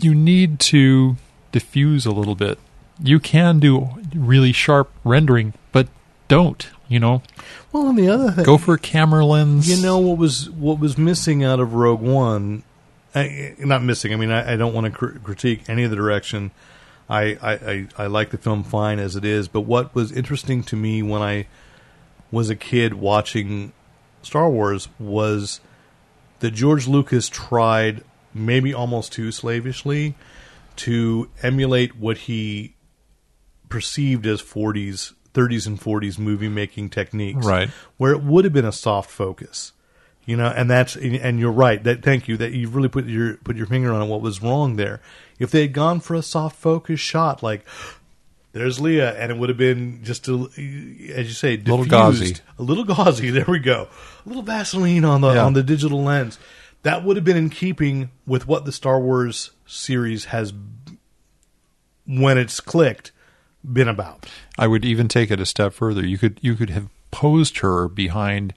you need to diffuse a little bit. You can do really sharp rendering, but don't. You know, well, on the other thing, go for a camera lens. You know what was what was missing out of Rogue One? I, not missing. I mean, I, I don't want to cr- critique any of the direction. I, I, I, I like the film fine as it is, but what was interesting to me when I was a kid watching Star Wars was that George Lucas tried, maybe almost too slavishly, to emulate what he perceived as 40s, 30s, and 40s movie making techniques Right. where it would have been a soft focus. You know, and that's and you're right. That thank you that you really put your put your finger on what was wrong there. If they had gone for a soft focus shot, like there's Leia, and it would have been just a, as you say, a Little gauzy. a little gauzy. There we go, a little Vaseline on the Yeah. on the digital lens. That would have been in keeping with what the Star Wars series has, when it's clicked, been about. I would even take it a step further. You could you could have posed her behind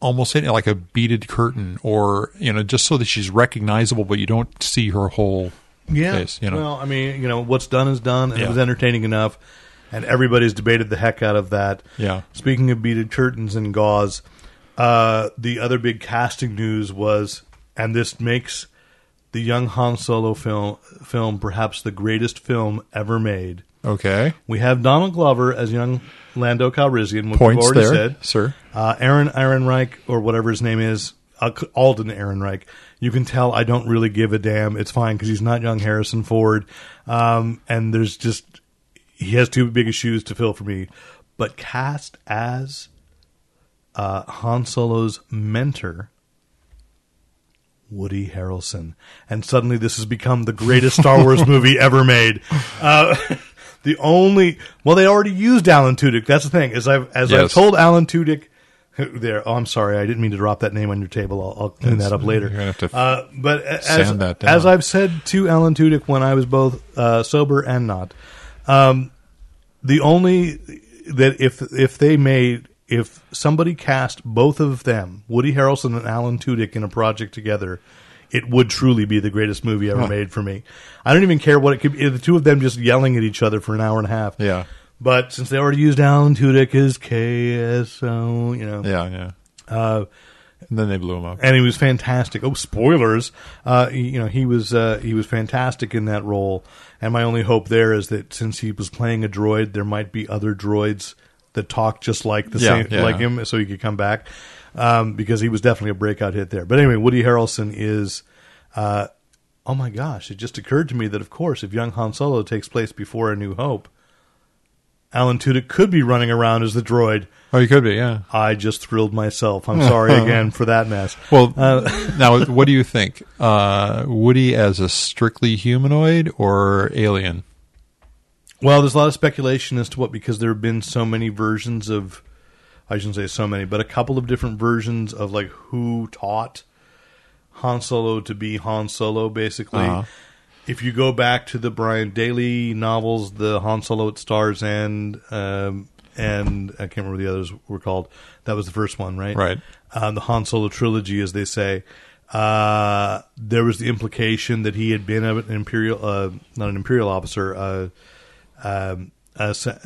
almost in like a beaded curtain, or you know, just so that she's recognizable, but you don't see her whole Yeah. face. You know, Well, I mean, you know, what's done is done, and Yeah. it was entertaining enough, and everybody's debated the heck out of that. Yeah. Speaking of beaded curtains and gauze, uh, the other big casting news was, and this makes the young Han Solo film film perhaps the greatest film ever made. okay, We have Donald Glover as young Lando Calrissian, which points already there, said. sir. Uh, Aaron Ehrenreich, or whatever his name is, uh, Alden Ehrenreich. You can tell I don't really give a damn. It's fine because he's not young Harrison Ford, um, and there's just he has too big shoes to fill for me. But cast as uh, Han Solo's mentor, Woody Harrelson, and suddenly this has become the greatest Star Wars movie ever made. Uh, the only well, they already used Alan Tudyk. That's the thing. As I've as I've told Alan Tudyk. There. Oh, I'm sorry. I didn't mean to drop that name on your table. I'll, I'll clean Yes, that up later. you're gonna have to uh, but as, sand that down. as I've said to Alan Tudyk when I was both uh, sober and not, um, the only that if if they made if somebody cast both of them, Woody Harrelson and Alan Tudyk, in a project together, it would truly be the greatest movie ever made for me. I don't even care what it could be. The two of them just yelling at each other for an hour and a half. Yeah, But since they already used Alan Tudyk as KSO, you know, yeah, yeah. uh, And then they blew him up. and he was fantastic. Oh, spoilers! Uh, you know, he was uh, he was fantastic in that role. And my only hope there is that since he was playing a droid, there might be other droids that talk just like the Yeah, same yeah. like him, so he could come back. Um, because he was definitely a breakout hit there. But anyway, Woody Harrelson is. Uh, oh my gosh! It just occurred to me that of course, if Young Han Solo takes place before A New Hope, Alan Tudyk could be running around as the droid. Oh, you could be, yeah. I just thrilled myself. I'm sorry again for that mess. Well, Uh, now what do you think? Uh, Woody as a strictly humanoid or alien? Well, there's a lot of speculation as to what because there have been so many versions of. I shouldn't say so many, but a couple of different versions of like who taught Han Solo to be Han Solo. Basically, Uh-huh. if you go back to the Brian Daley novels, the Han Solo at Stars End, um, and I can't remember what the others were called. That was the first one, right? Right. Um, the Han Solo trilogy, as they say. Uh, there was the implication that he had been an imperial, uh, not an imperial officer, uh, um, se-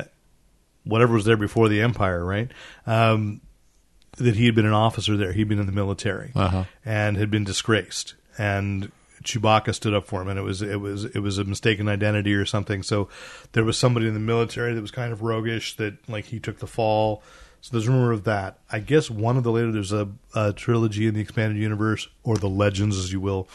whatever was there before the Empire, right? Um, that he had been an officer there. He'd been in the military Uh-huh. and had been disgraced. And Chewbacca stood up for him, and it was it was it was a mistaken identity or something. So there was somebody in the military that was kind of roguish that like he took the fall. So there's rumor of that. I guess one of the later there's a, a trilogy in the expanded universe or the legends, as you will,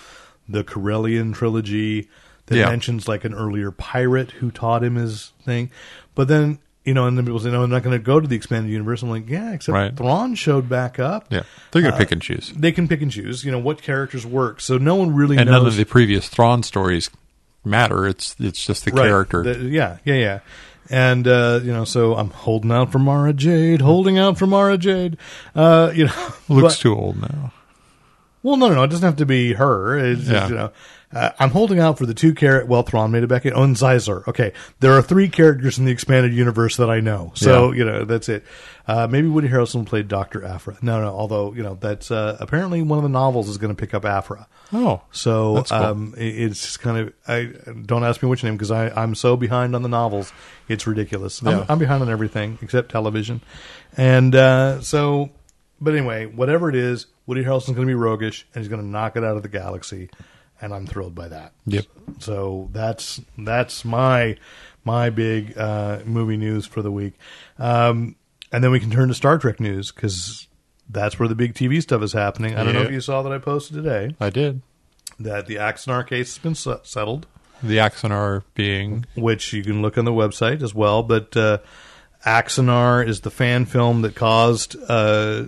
the Corellian trilogy that Yeah. mentions like an earlier pirate who taught him his thing. But then you know, and then people say, "No, I'm not going to go to the expanded universe." I'm like, "Yeah, except Right. Thrawn showed back up." Yeah, they're Uh, gonna pick and choose, They can pick and choose. You know what characters work. So no one really and knows. none of the previous Thrawn stories matter. It's it's just the Right. character. The- yeah, yeah, yeah. And uh, you know, so I'm holding out for Mara Jade, holding out for Mara Jade. Uh, you know, Looks but- too old now. Well, no, no, no. It doesn't have to be her. It's just, Yeah. you know, uh, I'm holding out for the two character. Well, Thrawn made it back in. Oh, and Okay, there are three characters in the expanded universe that I know. So Yeah. you know, that's it. Uh, maybe Woody Harrelson played Doctor Aphra. No, no. Although you know, that's uh, apparently one of the novels is going to pick up Aphra. Oh, So cool. um, it, it's kind of. I don't ask me which name because I I'm so behind on the novels. It's ridiculous. Yeah. I'm, I'm behind on everything except television, and uh, so. But anyway, whatever it is, Woody Harrelson's going to be roguish and he's going to knock it out of the galaxy, and I'm thrilled by that. Yep. So that's that's my my big uh, movie news for the week, um, and then we can turn to Star Trek news because that's where the big TV stuff is happening. I don't know if you saw that I posted today I did. that the Axanar case has been settled, The Axanar being which you can look on the website as well. But uh, Axanar is the fan film that caused uh,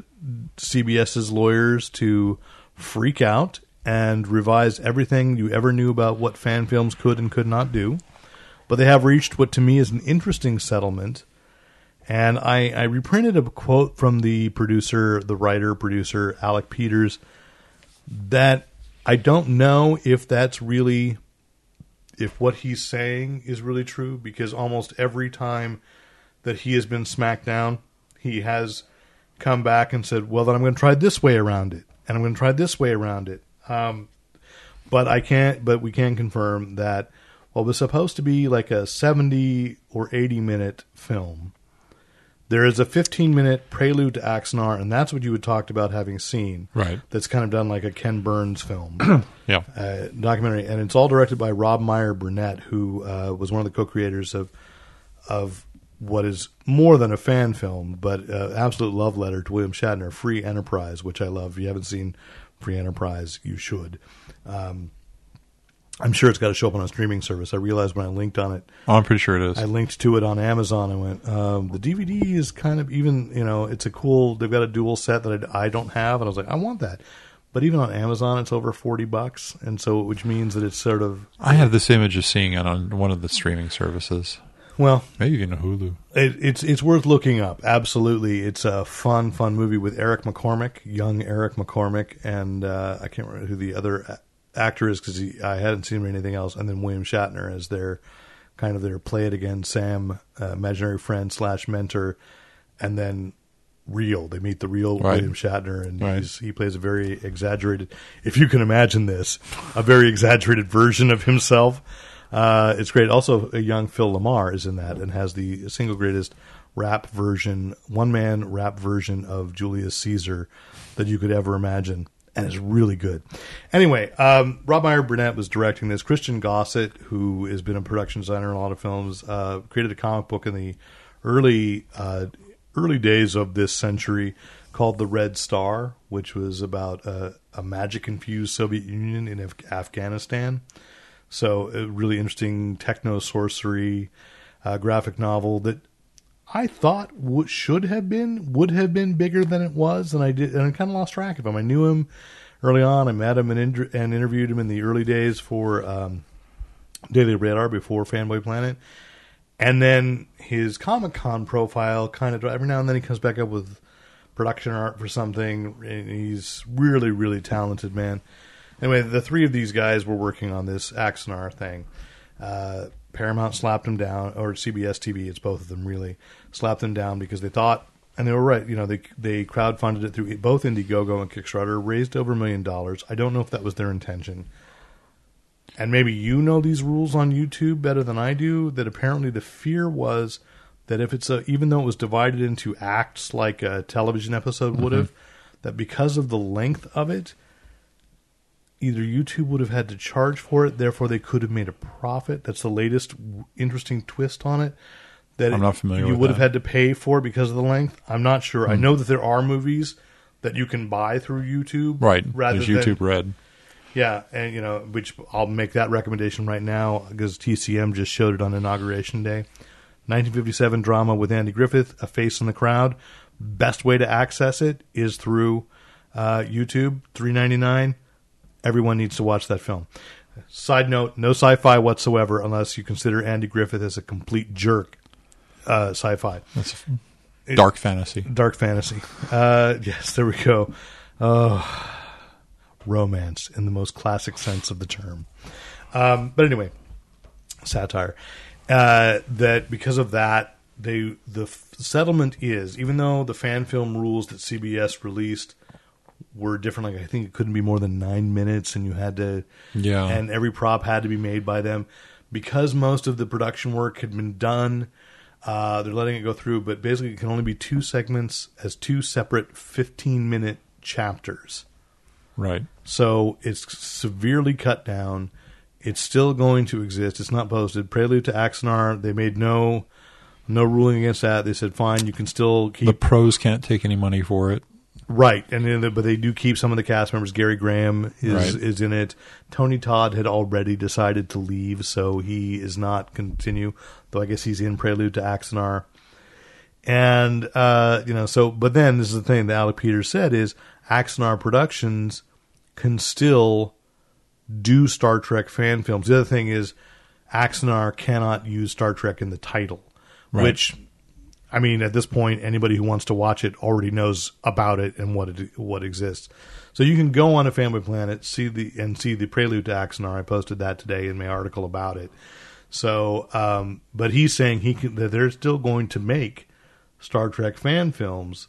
CBS's lawyers to freak out and revise everything you ever knew about what fan films could and could not do. But they have reached what to me is an interesting settlement. And I, I reprinted a quote from the producer, the writer, producer, Alec Peters, that I don't know if that's really if what he's saying is really true because almost every time that he has been smacked down, he has come back and said, "Well, then I'm going to try this way around it, and I'm going to try this way around it." Um, but I can't. But we can confirm that what was supposed to be like a 70 or 80 minute film, there is a 15 minute prelude to Axanar, and that's what you had talked about having seen. Right. That's kind of done like a Ken Burns film yeah. uh, documentary, and it's all directed by Rob Meyer Burnett, who uh, was one of the co-creators of of what is more than a fan film, but uh, absolute love letter to William Shatner, Free Enterprise, which I love. If you haven't seen Free Enterprise, you should. Um, I'm sure it's got to show up on a streaming service. I realized when I linked on it, Oh, I'm pretty sure it is. I linked to it on Amazon. I went, um, the DVD is kind of even, you know, it's a cool. They've got a dual set that I, I don't have, and I was like, I want that. But even on Amazon, it's over forty bucks, and so which means that it's sort of I have this image of seeing it on one of the streaming services, well, maybe even Hulu. it, it's it's worth looking up. Absolutely, it's a fun, fun movie with Eric McCormack, young Eric McCormack, and uh, I can't remember who the other actor is because I hadn't seen him anything else. And then William Shatner as their kind of their play it again Sam, uh, imaginary friend slash mentor, and then real. They meet the real Right. William Shatner, and Right. he's, he plays a very exaggerated, if you can imagine this, a very exaggerated version of himself. Uh, it's great. Also, a young Phil LaMarr is in that and has the single greatest rap version, one man rap version of Julius Caesar that you could ever imagine. And it's really good. Anyway, um, Rob Meyer Burnett was directing this. Christian Gossett, who has been a production designer in a lot of films, uh, created a comic book in the early uh, early days of this century called The Red Star, which was about uh, a magic infused Soviet Union in Af- Afghanistan. So, a really interesting techno sorcery uh, graphic novel that I thought w- should have been would have been bigger than it was, and I did, and I kind of lost track of him. I knew him early on. I met him and, and interviewed him in the early days for um, Daily Radar before Fanboy Planet, and then his Comic Con profile kind of every now and then he comes back up with production art for something. And he's really, really talented man. Anyway, the three of these guys were working on this Axanar thing. Uh, Paramount slapped them down, or CBS TV. It's both of them really slapped them down because they thought, and they were right. You know, they they crowdfunded it through both Indiegogo and Kickstarter, raised over a million dollars. I don't know if that was their intention. And maybe you know these rules on YouTube better than I do. That apparently the fear was that if it's a, even though it was divided into acts like a television episode would have, that because of the length of it, either YouTube would have had to charge for it, therefore they could have made a profit. That's the latest w- interesting twist on it. That I'm it- not familiar You would have had to pay for it because of the length. I'm not sure. I know that there are movies that you can buy through YouTube, Right. Rather There's than YouTube Red. yeah, and you know, which I'll make that recommendation right now because TCM just showed it on inauguration day. 1957 drama with Andy Griffith, A Face in the Crowd. Best way to access it is through uh, YouTube, 3.99. Everyone needs to watch that film. Side note: no sci-fi whatsoever, unless you consider Andy Griffith as a complete jerk. Uh, sci-fi, That's dark fantasy. dark fantasy. Uh, yes, there we go. Oh, romance in the most classic sense of the term. Um, but anyway, satire. Uh, that because of that, they the f- settlement is even though the fan film rules that CBS released were different. Like I think it couldn't be more than nine minutes, and you had to Yeah. and every prop had to be made by them because most of the production work had been done. Uh, they're letting it go through, but basically it can only be two segments as two separate 15 minute chapters. Right. So it's severely cut down. It's still going to exist. It's not posted. Prelude to Axanar, they made no no ruling against that. They said, fine, you can still keep The pros can't take any money for it. Right, and then, but they do keep some of the cast members. Gary Graham is Right. is in it. Tony Todd had already decided to leave, so he is not continue. Though I guess he's in Prelude to Axanar. And uh, you know, so but then this is the thing that Alec Peters said is Axanar Productions can still do Star Trek fan films. The other thing is Axanar cannot use Star Trek in the title, Right. which I mean, at this point, anybody who wants to watch it already knows about it and what it what exists. So you can go on a Fanboy Planet, see the and see the prelude to Axanar. I posted that today in my article about it. So, um, but he's saying he can that they're still going to make Star Trek fan films.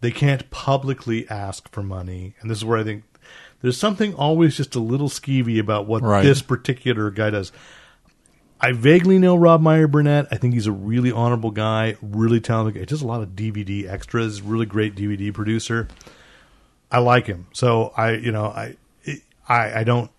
They can't publicly ask for money, and this is where I think there's something always just a little skeevy about what Right. this particular guy does. I vaguely know Rob Meyer Burnett. I think he's a really honorable guy, really talented guy. Does a lot of DVD extras, really great DVD producer. I like him. So I, you know, I, I, I don't.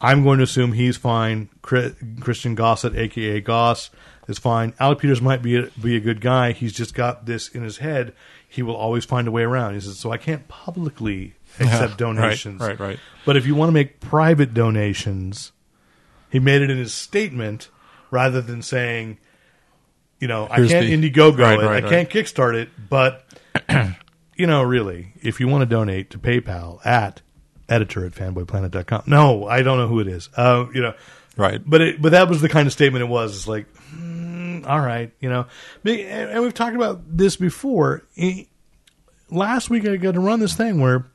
I'm going to assume he's fine. Christian Gossett, aka Goss, is fine. Alec Peters might be a, be a good guy. He's just got this in his head. He will always find a way around. He says, so I can't publicly accept right, donations. right, right. But if you want to make private donations, he made it in his statement rather than saying, you know, I can't the- Indiegogo right, it, right, I can't Kickstart it, but you know, really, if you want to donate to PayPal at editor at fanboyplanet.com. No, I don't know who it is. Uh, you know, Right. but it, but that was the kind of statement it was. It's like, mm, all right, you know, and and we've talked about this before. Last week I got to run this thing where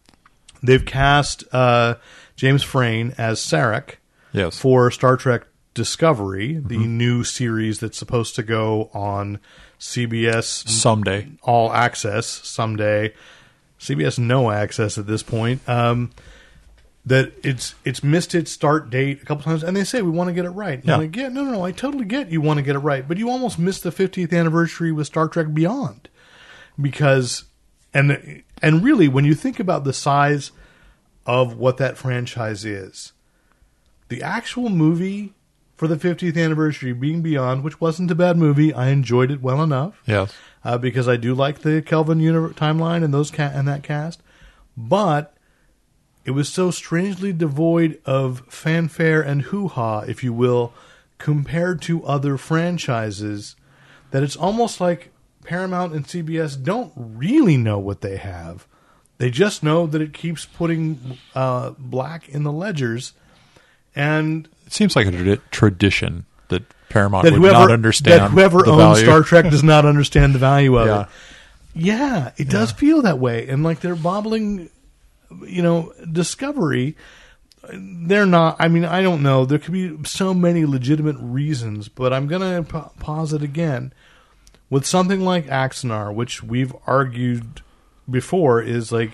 they've cast uh, James Frain as Sarek Yes. for Star Trek Discovery, the new series that's supposed to go on CBS Someday. All Access someday. CBS No Access at this point. Um, that it's it's missed its start date a couple times, and they say we want to get it right. And Yeah. like, yeah, no, no, no, I totally get you want to get it right, but you almost missed the 50th anniversary with Star Trek Beyond because, and and really, when you think about the size of what that franchise is, the actual movie for the 50th anniversary being Beyond, which wasn't a bad movie, I enjoyed it well enough Yes. uh, because I do like the Kelvin universe, timeline and those ca- and that cast, but it was so strangely devoid of fanfare and hoo ha, if you will, compared to other franchises, that it's almost like Paramount and CBS don't really know what they have. They just know that it keeps putting uh, black in the ledgers, and It seems like a tradi- tradition that Paramount that would whoever not understand that whoever owns value. Star Trek does not understand the value of Yeah. it. Yeah, it does feel that way, and like they're bobbling, you know, Discovery. They're not. I mean, I don't know. There could be so many legitimate reasons, but I'm gonna pa- pause it again with something like Axanar, which we've argued before, is like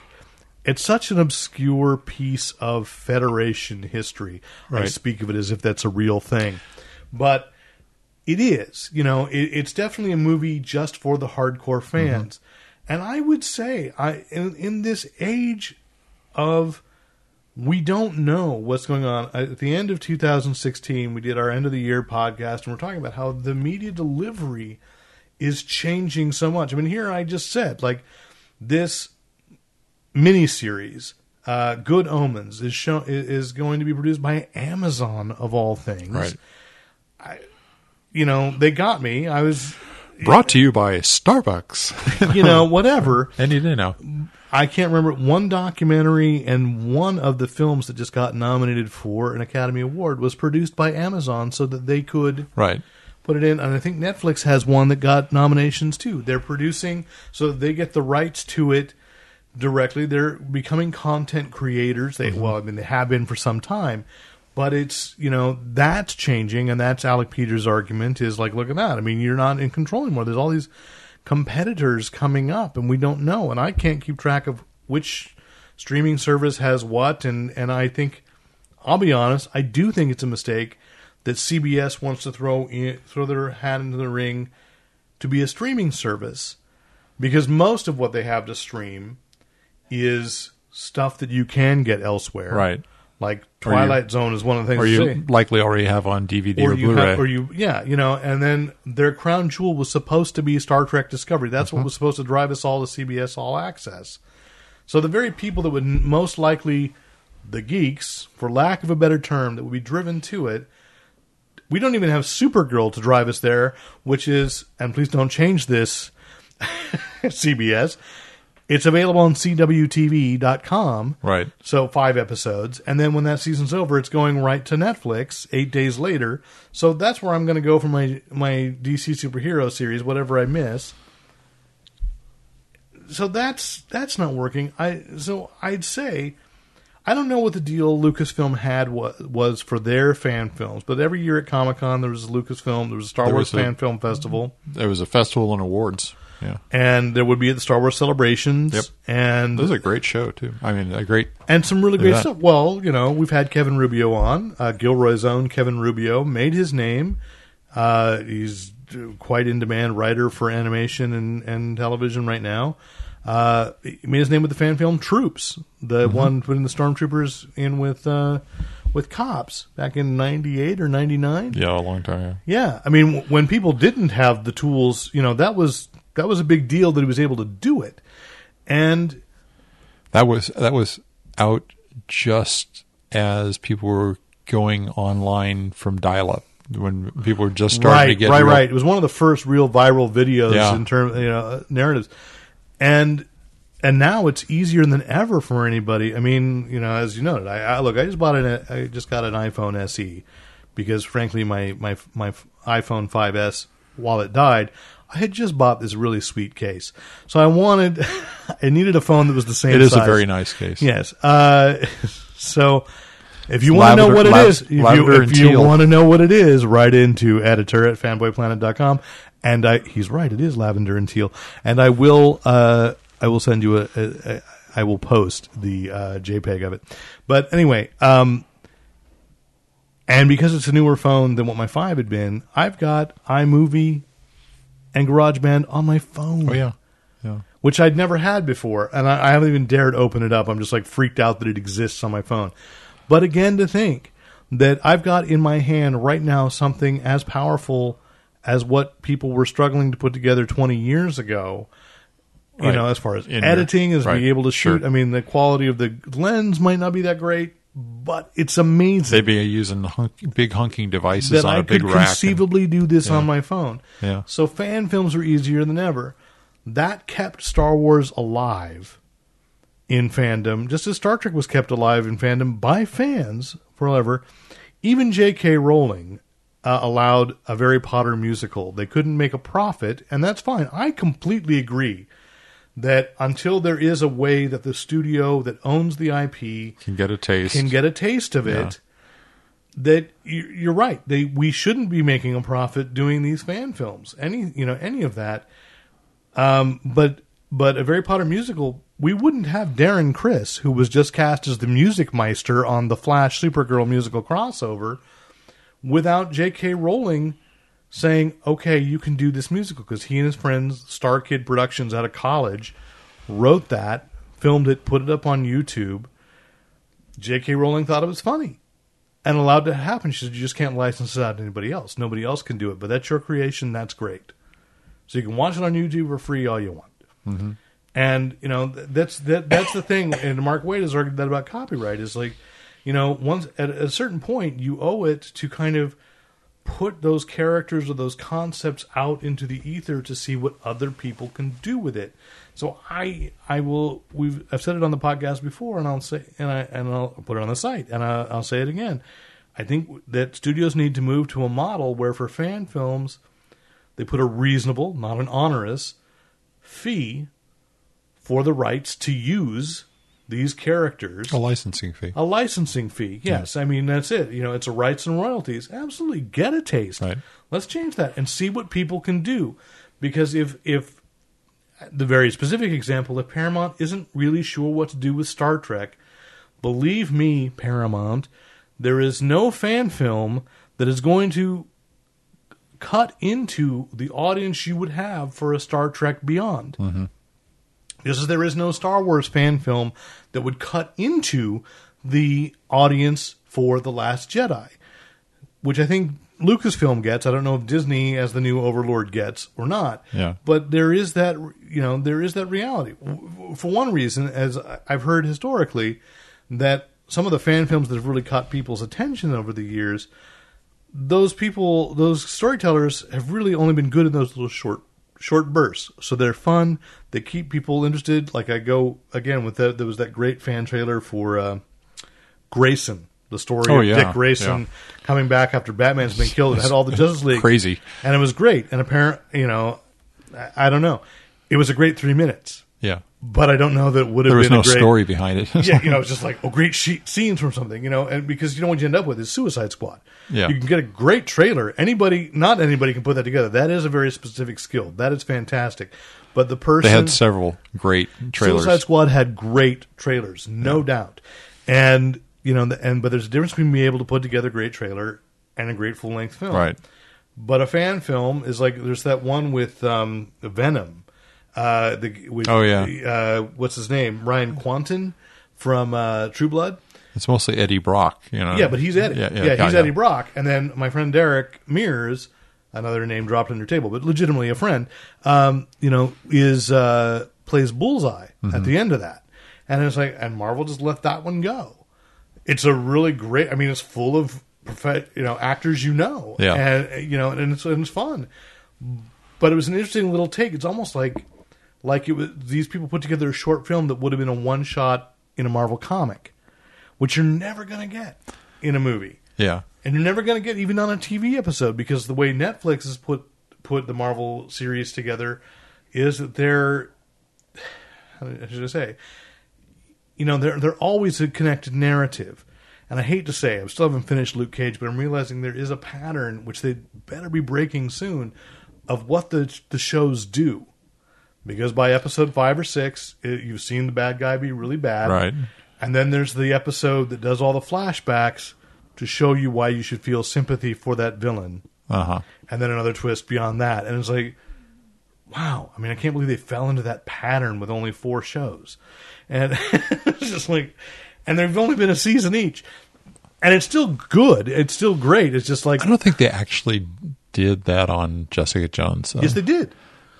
it's such an obscure piece of Federation history. I speak of it as if that's a real thing, but it is. You know, it, it's definitely a movie just for the hardcore mm-hmm. fans. And I would say, I in, in this age of we don't know what's going on. At the end of 2016, we did our end of the year podcast, and we're talking about how the media delivery is changing so much. I mean, here I just said, like, this miniseries, uh, Good Omens, is show, is going to be produced by Amazon of all things. Right. You know, they got me. I was, Brought to you by Starbucks. you know, whatever. and you didn't know. I can't remember one documentary and one of the films that just got nominated for an Academy Award was produced by Amazon so that they could Right. put it in. And I think Netflix has one that got nominations too. They're producing so they get the rights to it directly. They're becoming content creators. They mm-hmm. well, I mean, they have been for some time. But it's you know that's changing, and that's Alec Peters' argument is like, look at that. I mean, you're not in control anymore. There's all these competitors coming up, and we don't know. And I can't keep track of which streaming service has what. And and I think I'll be honest, I do think it's a mistake that CBS wants to throw in, throw their hat into the ring to be a streaming service because most of what they have to stream is stuff that you can get elsewhere. Right. Like Or you- Twilight Zone is one of the things. Or you say. likely already have on DVD or, Or you, Blu-ray. have, or you, yeah, you know, and then their crown jewel was supposed to be Star Trek Discovery. That's Mm-hmm. what was supposed to drive us all to CBS All Access. So the very people that would most likely, the geeks, for lack of a better term, that would be driven to it, we don't even have Supergirl to drive us there, which is, and please don't change this, CBS. It's available on CWTV.com. right. So five episodes, and then when that season's over, it's going right to Netflix eight days later. So that's where I'm going to go for my my DC superhero series, whatever I miss. So that's that's not working. I so I'd say I don't know what the deal Lucasfilm had was, was for their fan films, but every year at Comic Con there was a Lucasfilm, there was a Star There Wars a- Fan Film Festival, There was a festival and awards. Yeah. and there would be at the Star Wars celebrations, Yep. and It was a great show too. I mean, a great. and some really great stuff. Well, you know, we've had Kevin Rubio on. Uh, Gilroy's own Kevin Rubio made his name. Uh, he's quite in demand writer for animation and, and television right now. Uh, he made his name with the fan film Troops, the Mm-hmm. one putting the stormtroopers in with uh, with cops back in '98 or '99. Yeah, a long time. Yeah, I mean, w- when people didn't have the tools, you know, that was that was a big deal that he was able to do it. And That was that was out just as people were going online from dial-up when people were just starting right, to get right, real- right. It was one of the first real viral videos Yeah. in terms, you know, narratives, and and now it's easier than ever for anybody. I mean, you know, as you noted, I, I look, I just bought an, I just got an iPhone SE because, frankly, my my my iPhone 5s, while it died. I had just bought this really sweet case, so I wanted, I needed a phone that was the same. It is a very nice case. Yes. Uh, so if you want to know what it lav- is, if you, if you want to know what it is, write into editor at fanboyplanet.com. And I, he's right, it is lavender and teal. And I will, uh, I will send you a, a, a I will post the uh, JPEG of it. But anyway, um, and because it's a newer phone than what my five had been, I've got iMovie and GarageBand on my phone Oh yeah. Yeah. which I'd never had before, and I, I haven't even dared open it up. I'm just like freaked out that it exists on my phone. But again, to think that I've got in my hand right now something as powerful as what people were struggling to put together 20 years ago. You Right. know, as far as In your- editing, as right. being able to shoot. Sure. I mean, the quality of the lens might not be that great, but it's amazing They'd be using hunk, big hunking devices that on I a big could rack. and- conceivably do this Yeah. on my phone. Yeah. So fan films were easier than ever. That kept Star Wars alive in fandom, just as Star Trek was kept alive in fandom by fans forever. Even J.K. Rowling uh, allowed a Harry Potter musical. They couldn't make a profit, and that's fine. I completely agree that until there is a way that the studio that owns the IP Can get a taste. can get a taste of it, that you- you're right. They we shouldn't be making a profit doing these fan films. Any you know any of that. Um, but but a Harry Potter musical, we wouldn't have Darren Criss, who was just cast as the music meister on the Flash Supergirl musical crossover, without J.K. Rowling saying, "Okay, you can do this musical," because he and his friends, Star Kid Productions out of college, wrote that, filmed it, put it up on YouTube. J.K. Rowling thought it was funny and allowed it to happen. She said, "You just can't license it out to anybody else. Nobody else can do it, but that's your creation. That's great. So you can watch it on YouTube for free all you want." Mm-hmm. And you know that's that that's the thing. And Mark Waid has argued that about copyright is like, you know, once at a certain point you owe it to kind of put those characters or those concepts out into the ether to see what other people can do with it. So I I will we've I've said it on the podcast before and I'll say and I and I'll put it on the site and I, I'll say it again. I think that studios need to move to a model where for fan films they put a reasonable, not an onerous, fee for the rights to use these characters a licensing fee. a licensing fee. Yes, I mean that's it. You know, it's a rights and royalties. Absolutely, get a taste. Right. Let's change that and see what people can do. Because if if the very specific example, if Paramount isn't really sure what to do with Star Trek, believe me, Paramount, there is no fan film that is going to cut into the audience you would have for a Star Trek Beyond. Mm-hmm. Just as there is no Star Wars fan film that would cut into the audience for The Last Jedi, which I think Lucasfilm gets. I don't know if Disney, as the new overlord, gets or not. Yeah. But there is that, you know, there is that reality. For one reason, as I've heard historically, that some of the fan films that have really caught people's attention over the years, those people, those storytellers have really only been good in those little short short bursts. So they're fun. They keep people interested. Like I go again with that. There was that great fan trailer for uh, Grayson, the story Oh, of yeah, Dick Grayson yeah. coming back after Batman's been killed. It had all the Justice League Crazy. and it was great. And apparent, you know, I, I don't know. It was a great three minutes, Yeah. But I don't know that it would have There was been no a great, story behind it. yeah, you know, it's just like oh, great sheet scenes from something, you know, and because you know what you end up with is Suicide Squad. Yeah. you can get a great trailer. Anybody, not anybody, can put that together. That is a very specific skill. That is fantastic. But the person they had several great trailers. Suicide Squad had great trailers, no doubt. And you know, and but there's a difference between being able to put together a great trailer and a great full length film. Right. But a fan film is like there's that one with um, Venom. Uh, the with, Oh, yeah. Uh, what's his name? Ryan Kwanten from uh, True Blood. It's mostly Eddie Brock, you know. Yeah, but he's Eddie. Yeah, Yeah, yeah, he's yeah. Eddie Brock. And then my friend Derek Mears, another name dropped on your table, but legitimately a friend, um, you know, is uh, plays Bullseye Mm-hmm. at the end of that. And it's like, and Marvel just let that one go. It's a really great. I mean, it's full of you know actors you know, Yeah. and you know, and it's and it's fun. But it was an interesting little take. It's almost like like it was these people put together a short film that would have been a one shot in a Marvel comic, which you're never going to get in a movie, Yeah. and you're never going to get even on a TV episode because the way Netflix has put put the Marvel series together is that they're how should I say, you know, they're they're always a connected narrative. And I hate to say, I still haven't finished Luke Cage, but I'm realizing there is a pattern which they better be breaking soon of what the the shows do. Because by episode five or six, it, you've seen the bad guy be really bad, Right. And then there's the episode that does all the flashbacks to show you why you should feel sympathy for that villain Uh huh. and then another twist beyond that. And it's like, wow. I mean, I can't believe they fell into that pattern with only four shows. And it's just like, and there've only been a season each. And it's still good. It's still great. It's just like, I don't think they actually did that on Jessica Jones. though. yes, they did.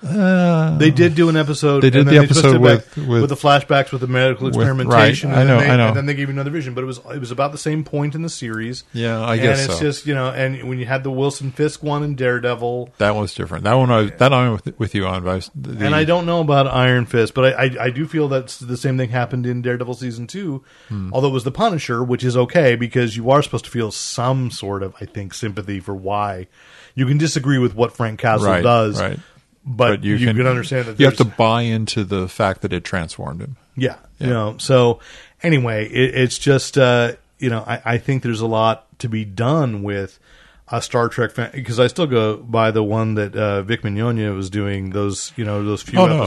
They did do an episode. They did and then the episode it with- with- the flashbacks with the medical with- experimentation. right. I and know, then they, I know. And then they gave you another vision, but it was it was about the same point in the series. Yeah, I and guess it's so. just you know, and when you had the Wilson Fisk one in Daredevil, That was different. That one, I, that I'm with, with you on. But I was, the, and I don't know about Iron Fist, but I, I, I do feel that the same thing happened in Daredevil season two, Hmm. although it was the Punisher, which is okay because you are supposed to feel some sort of, I think, sympathy for why you can disagree with what Frank Castle Right, does, right. But, you, can, understand that you have to buy into the fact that it transformed him. Yeah, you know. So anyway, it, it's just uh, you know I, I think there's a lot to be done with a Star Trek fan because I still go by the one that uh, Vic Mignogna was doing those you know those few Oh, no.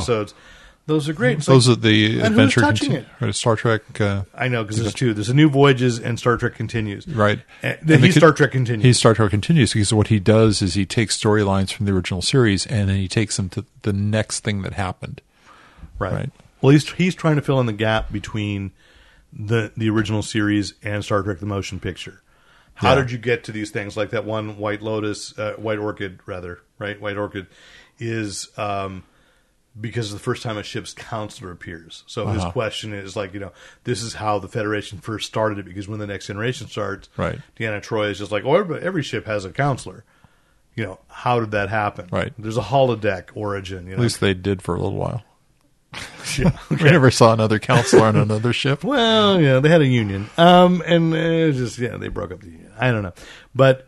Those are great. It's Those like- are the and adventure who's touching conti- it? right, Star Trek. Uh, I know because there's two. There's a new Voyages and Star Trek continues. right. And And then the he's con- Star Trek continues. He's Star Trek continues because what he does is he takes storylines from the original series and then he takes them to the next thing that happened. Right. Right. Well, he's he's trying to fill in the gap between the the original series and Star Trek: The Motion Picture. How Yeah. did you get to these things like that one White Lotus, uh, White Orchid, rather, right? White Orchid is um, because the first time a ship's counselor appears. So his Uh-huh. question is like, you know, this is how the Federation first started it. Because when the next generation starts, Right. Deanna Troi is just like, oh, every, every ship has a counselor. You know, how did that happen? Right. There's a holodeck origin. You know? At least they did for a little while. Yeah. We never saw another counselor on another ship. Well, yeah, they had a union, um, and it was just yeah, they broke up the union. I don't know, but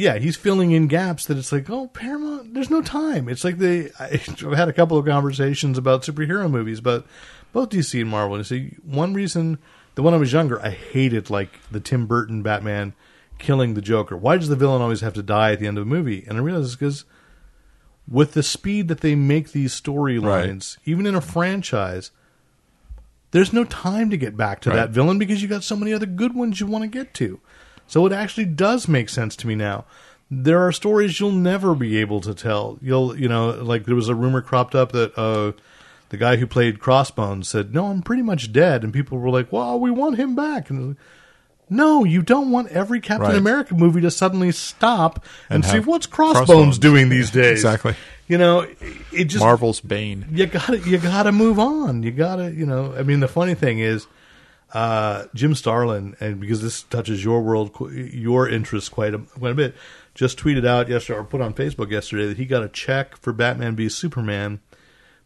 yeah, he's filling in gaps that it's like, oh, Paramount, there's no time. It's like they. I've had a couple of conversations about superhero movies, but both DC and Marvel. And you see, one reason, the when I was younger, I hated like the Tim Burton Batman killing the Joker. Why does the villain always have to die at the end of a movie? And I realized it's because with the speed that they make these storylines, even in a franchise, there's no time to get back to Right. that villain because you got so many other good ones you want to get to. So it actually does make sense to me now. There are stories you'll never be able to tell. You'll, you know, like there was a rumor cropped up that uh, the guy who played Crossbones said, "No, I'm pretty much dead," and people were like, "Well, we want him back." And no, you don't want every Captain Right. America movie to suddenly stop and, And see what's Crossbones, Crossbones. doing these days. Exactly. You know, it just Marvel's Bane. you gotta you gotta move on. You gotta you know. I mean, the funny thing is, uh, Jim Starlin, and because this touches your world, your interests quite a, quite a bit, just tweeted out yesterday or put on Facebook yesterday that he got a check for Batman v Superman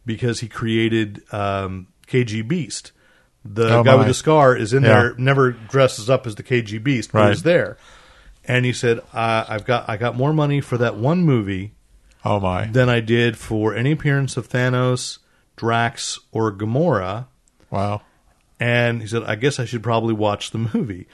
because he created um, KG Beast. The Oh, guy my. with the scar is in Yeah. there, never dresses up as the KG Beast, but Right. is there. And he said, uh, "I've got I got more money for that one movie." Oh my! than I did for any appearance of Thanos, Drax, or Gamora. Wow. And he said, "I guess I should probably watch the movie."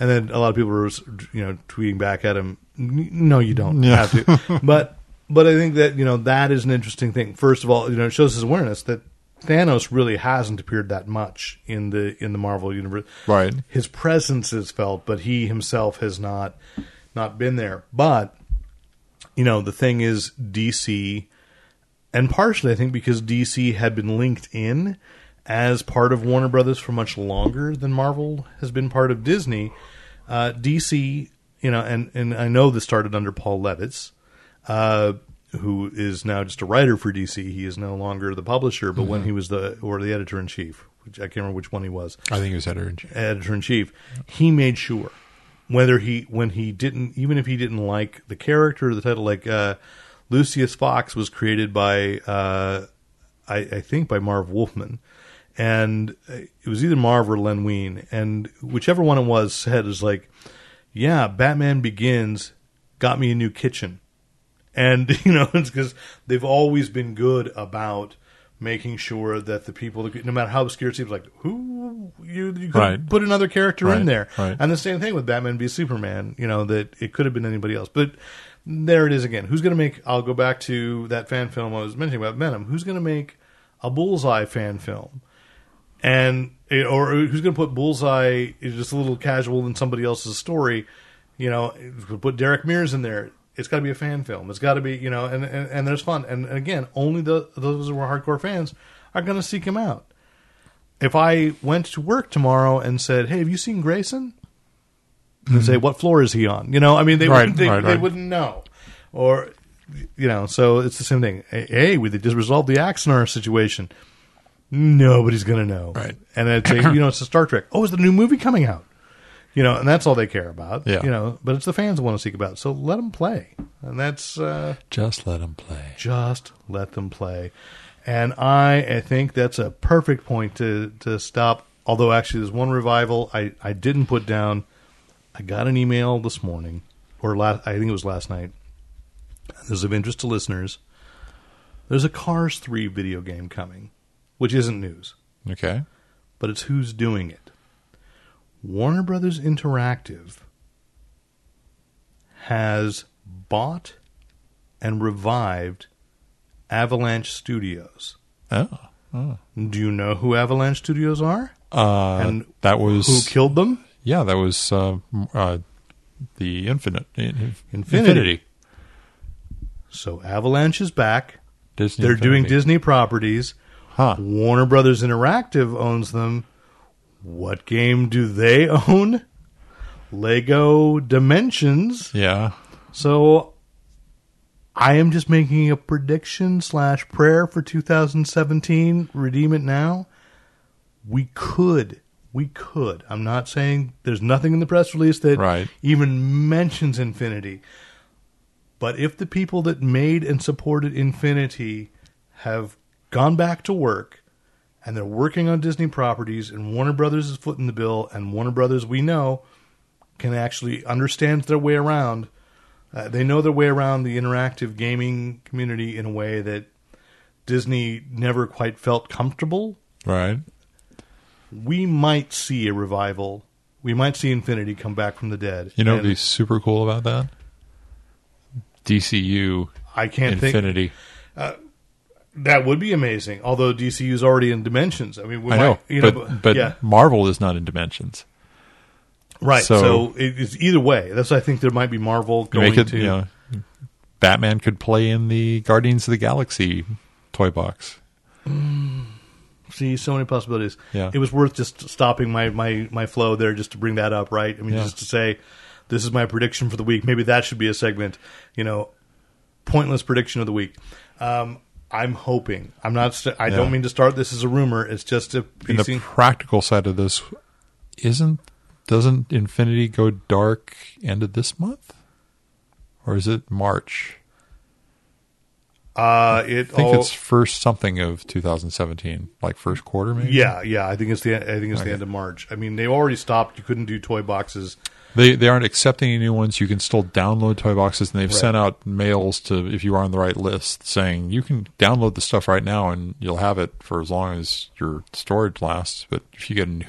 And then a lot of people were, you know, tweeting back at him, "No, you don't Yeah. have to." but but I think that you know that is an interesting thing. First of all, you know, it shows his awareness that Thanos really hasn't appeared that much in the in the Marvel universe. Right. His presence is felt, but he himself has not not been there. But you know, the thing is DC and partially I think because DC had been linked in as part of Warner Brothers for much longer than Marvel has been part of Disney. Uh, DC, you know, and and I know this started under Paul Levitz, uh, who is now just a writer for DC. He is no longer the publisher, but when he was the or the editor in chief, which I can't remember which one he was I think he was editor in chief. editor in chief, he made sure whether he when he didn't even if he didn't like the character or the title, like uh, Lucius Fox was created by uh, I, I think by Marv Wolfman, and it was either Marv or Len Wein, and whichever one it was said is like, yeah, Batman Begins got me a new kitchen, and you know it's because they've always been good about making sure that the people, no matter how obscure it seems, like who you you could Right. put another character in there, right. and the same thing with Batman v Superman. You know that it could have been anybody else, but there it is again. Who's going to make? I'll go back to that fan film I was mentioning about Venom. Who's going to make a Bullseye fan film? And eh, or who's going to put Bullseye is just a little casual in somebody else's story. You know, put Derek Mears in there. It's got to be a fan film. It's got to be you know, and, and and there's fun. And, and again, only the those who are hardcore fans are going to seek him out. If I went to work tomorrow and said, "Hey, have you seen Grayson?" and hmm. say, "What floor is he on?" You know, I mean, they Right, wouldn't, they, right, they right. wouldn't know. Or you know, so it's the same thing. Hey, we just resolved the Axanar situation. Nobody's gonna know, Right. And it's a, you know, it's a Star Trek. Oh, is the new movie coming out? You know, and that's all they care about. Yeah. You know, but it's the fans that want to seek about. So let them play, and that's uh, Just let them play. just let them play. And I, I think that's a perfect point to to stop. Although actually, there's one revival I I didn't put down. I got an email this morning, or last I think it was last night. This is of interest to listeners. There's a Cars 3 video game coming, which isn't news, Okay. but it's who's doing it. Warner Brothers Interactive has bought and revived Avalanche Studios. Oh. Do you know who Avalanche Studios are? Uh, And that was Who killed them? yeah, that was uh, uh, the Infinite in- Infinity. So Avalanche is back. Disney. They're doing Disney properties. Huh. Warner Brothers Interactive owns them. What game do they own? Lego Dimensions. Yeah. So I am just making a prediction slash prayer for 2017. Redeem it now. We could. We could. I'm not saying there's nothing in the press release that Right. even mentions Infinity. But if the people that made and supported Infinity have gone back to work and they're working on Disney properties and Warner Brothers is footing the bill and Warner Brothers we know can actually understand their way around uh, they know their way around the interactive gaming community in a way that Disney never quite felt comfortable. Right. We might see a revival. We might see Infinity come back from the dead. You know And what'd be super cool about that? DCU I can't think Infinity. That would be amazing. Although DCU is already in Dimensions. I mean, we I know, you but know, but yeah, Marvel is not in Dimensions. right. So, so- it- it's either way. That's why I think there might be Marvel going it, to. you know, Batman could play in the Guardians of the Galaxy toy box. See, so many possibilities. Yeah. It was worth just stopping my, my, my flow there just to bring that up, right? I mean, Yeah. just to say, this is my prediction for the week. Maybe that should be a segment, you know, pointless prediction of the week. Um, I'm hoping. I'm not. St- I Yeah. don't mean to start this as a rumor. It's just a In the practical side of this, isn't doesn't Infinity go dark end of this month, or is it March? Uh, it. I think all- it's first something of 2017, like first quarter maybe. Yeah, yeah. I think it's the. I think it's the end of March. I mean, they already stopped. You couldn't do toy boxes. They they aren't accepting any new ones. You can still download toy boxes, and they've Right. sent out mails to if you are on the right list saying you can download the stuff right now and you'll have it for as long as your storage lasts. But if you get a new,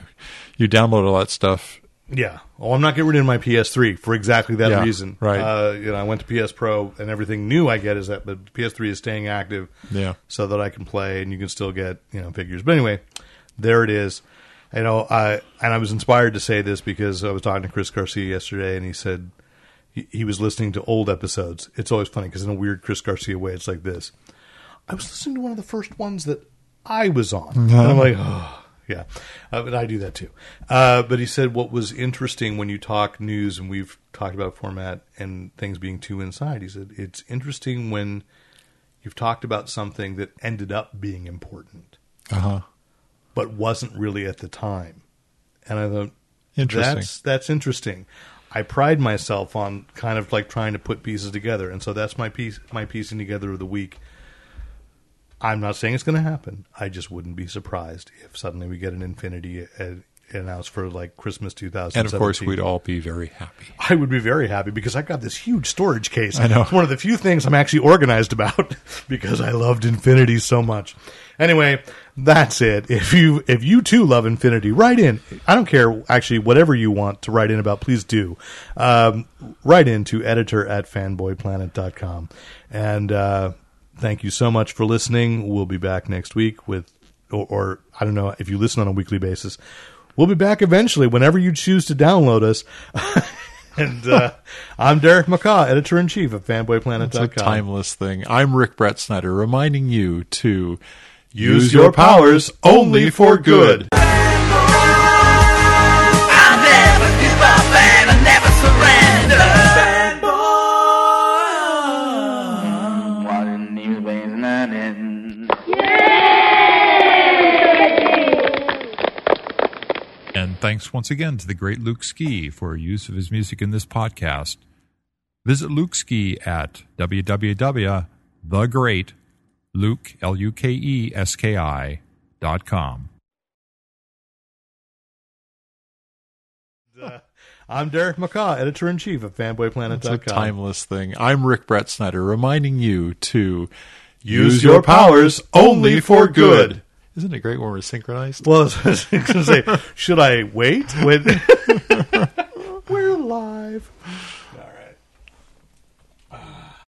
you download all that stuff, Yeah. Oh, I'm not getting rid of my PS3 for exactly that Yeah, reason. right. Uh, you know, I went to PS Pro, and everything new I get is that, but PS3 is staying active. Yeah. So that I can play, and you can still get you know figures. But anyway, there it is. You know, I and I was inspired to say this because I was talking to Chris Garcia yesterday, and he said he, he was listening to old episodes. It's always funny because in a weird Chris Garcia way, it's like this. I was listening to one of the first ones that I was on, and I'm like, oh, yeah, uh, but I do that too. Uh, but he said what was interesting when you talk news, and we've talked about format and things being too inside. He said it's interesting when you've talked about something that ended up being important, uh huh. But wasn't really at the time. And I thought, Interesting. that's that's interesting. I pride myself on kind of like trying to put pieces together, and so that's my piece, my piecing together of the week. I'm not saying it's going to happen. I just wouldn't be surprised if suddenly we get an Infinity uh, announced for like Christmas 2017. and of course, we'd all be very happy. I would be very happy because I got this huge storage case. I know. It's one of the few things I'm actually organized about because I loved Infinity so much. Anyway, that's it. If you if you too love Infinity, write in. I don't care actually whatever you want to write in about, please do. Um, write in to editor at fanboyplanet.com. And uh, thank you so much for listening. We'll be back next week with or, or I don't know if you listen on a weekly basis. We'll be back eventually whenever you choose to download us. and uh, I'm Derek McCaw, editor in chief of It's a fanboyplanet.com. timeless thing. I'm Rick Brett Snyder, reminding you to Use your powers only for good. And thanks once again to the great Luke Ski for use of his music in this podcast. Visit Luke Ski at www.thegreat.com www.thegreatluke, L-U-K-E-S-K-I, dot com. Uh, I'm Derek McCaw, editor in chief of It's a fanboyplanet.com. timeless thing. I'm Rick Brett Snyder, reminding you to Use your powers only for good. Isn't it great when we're synchronized? Well, I was going to say, should I wait? Wait. We're live.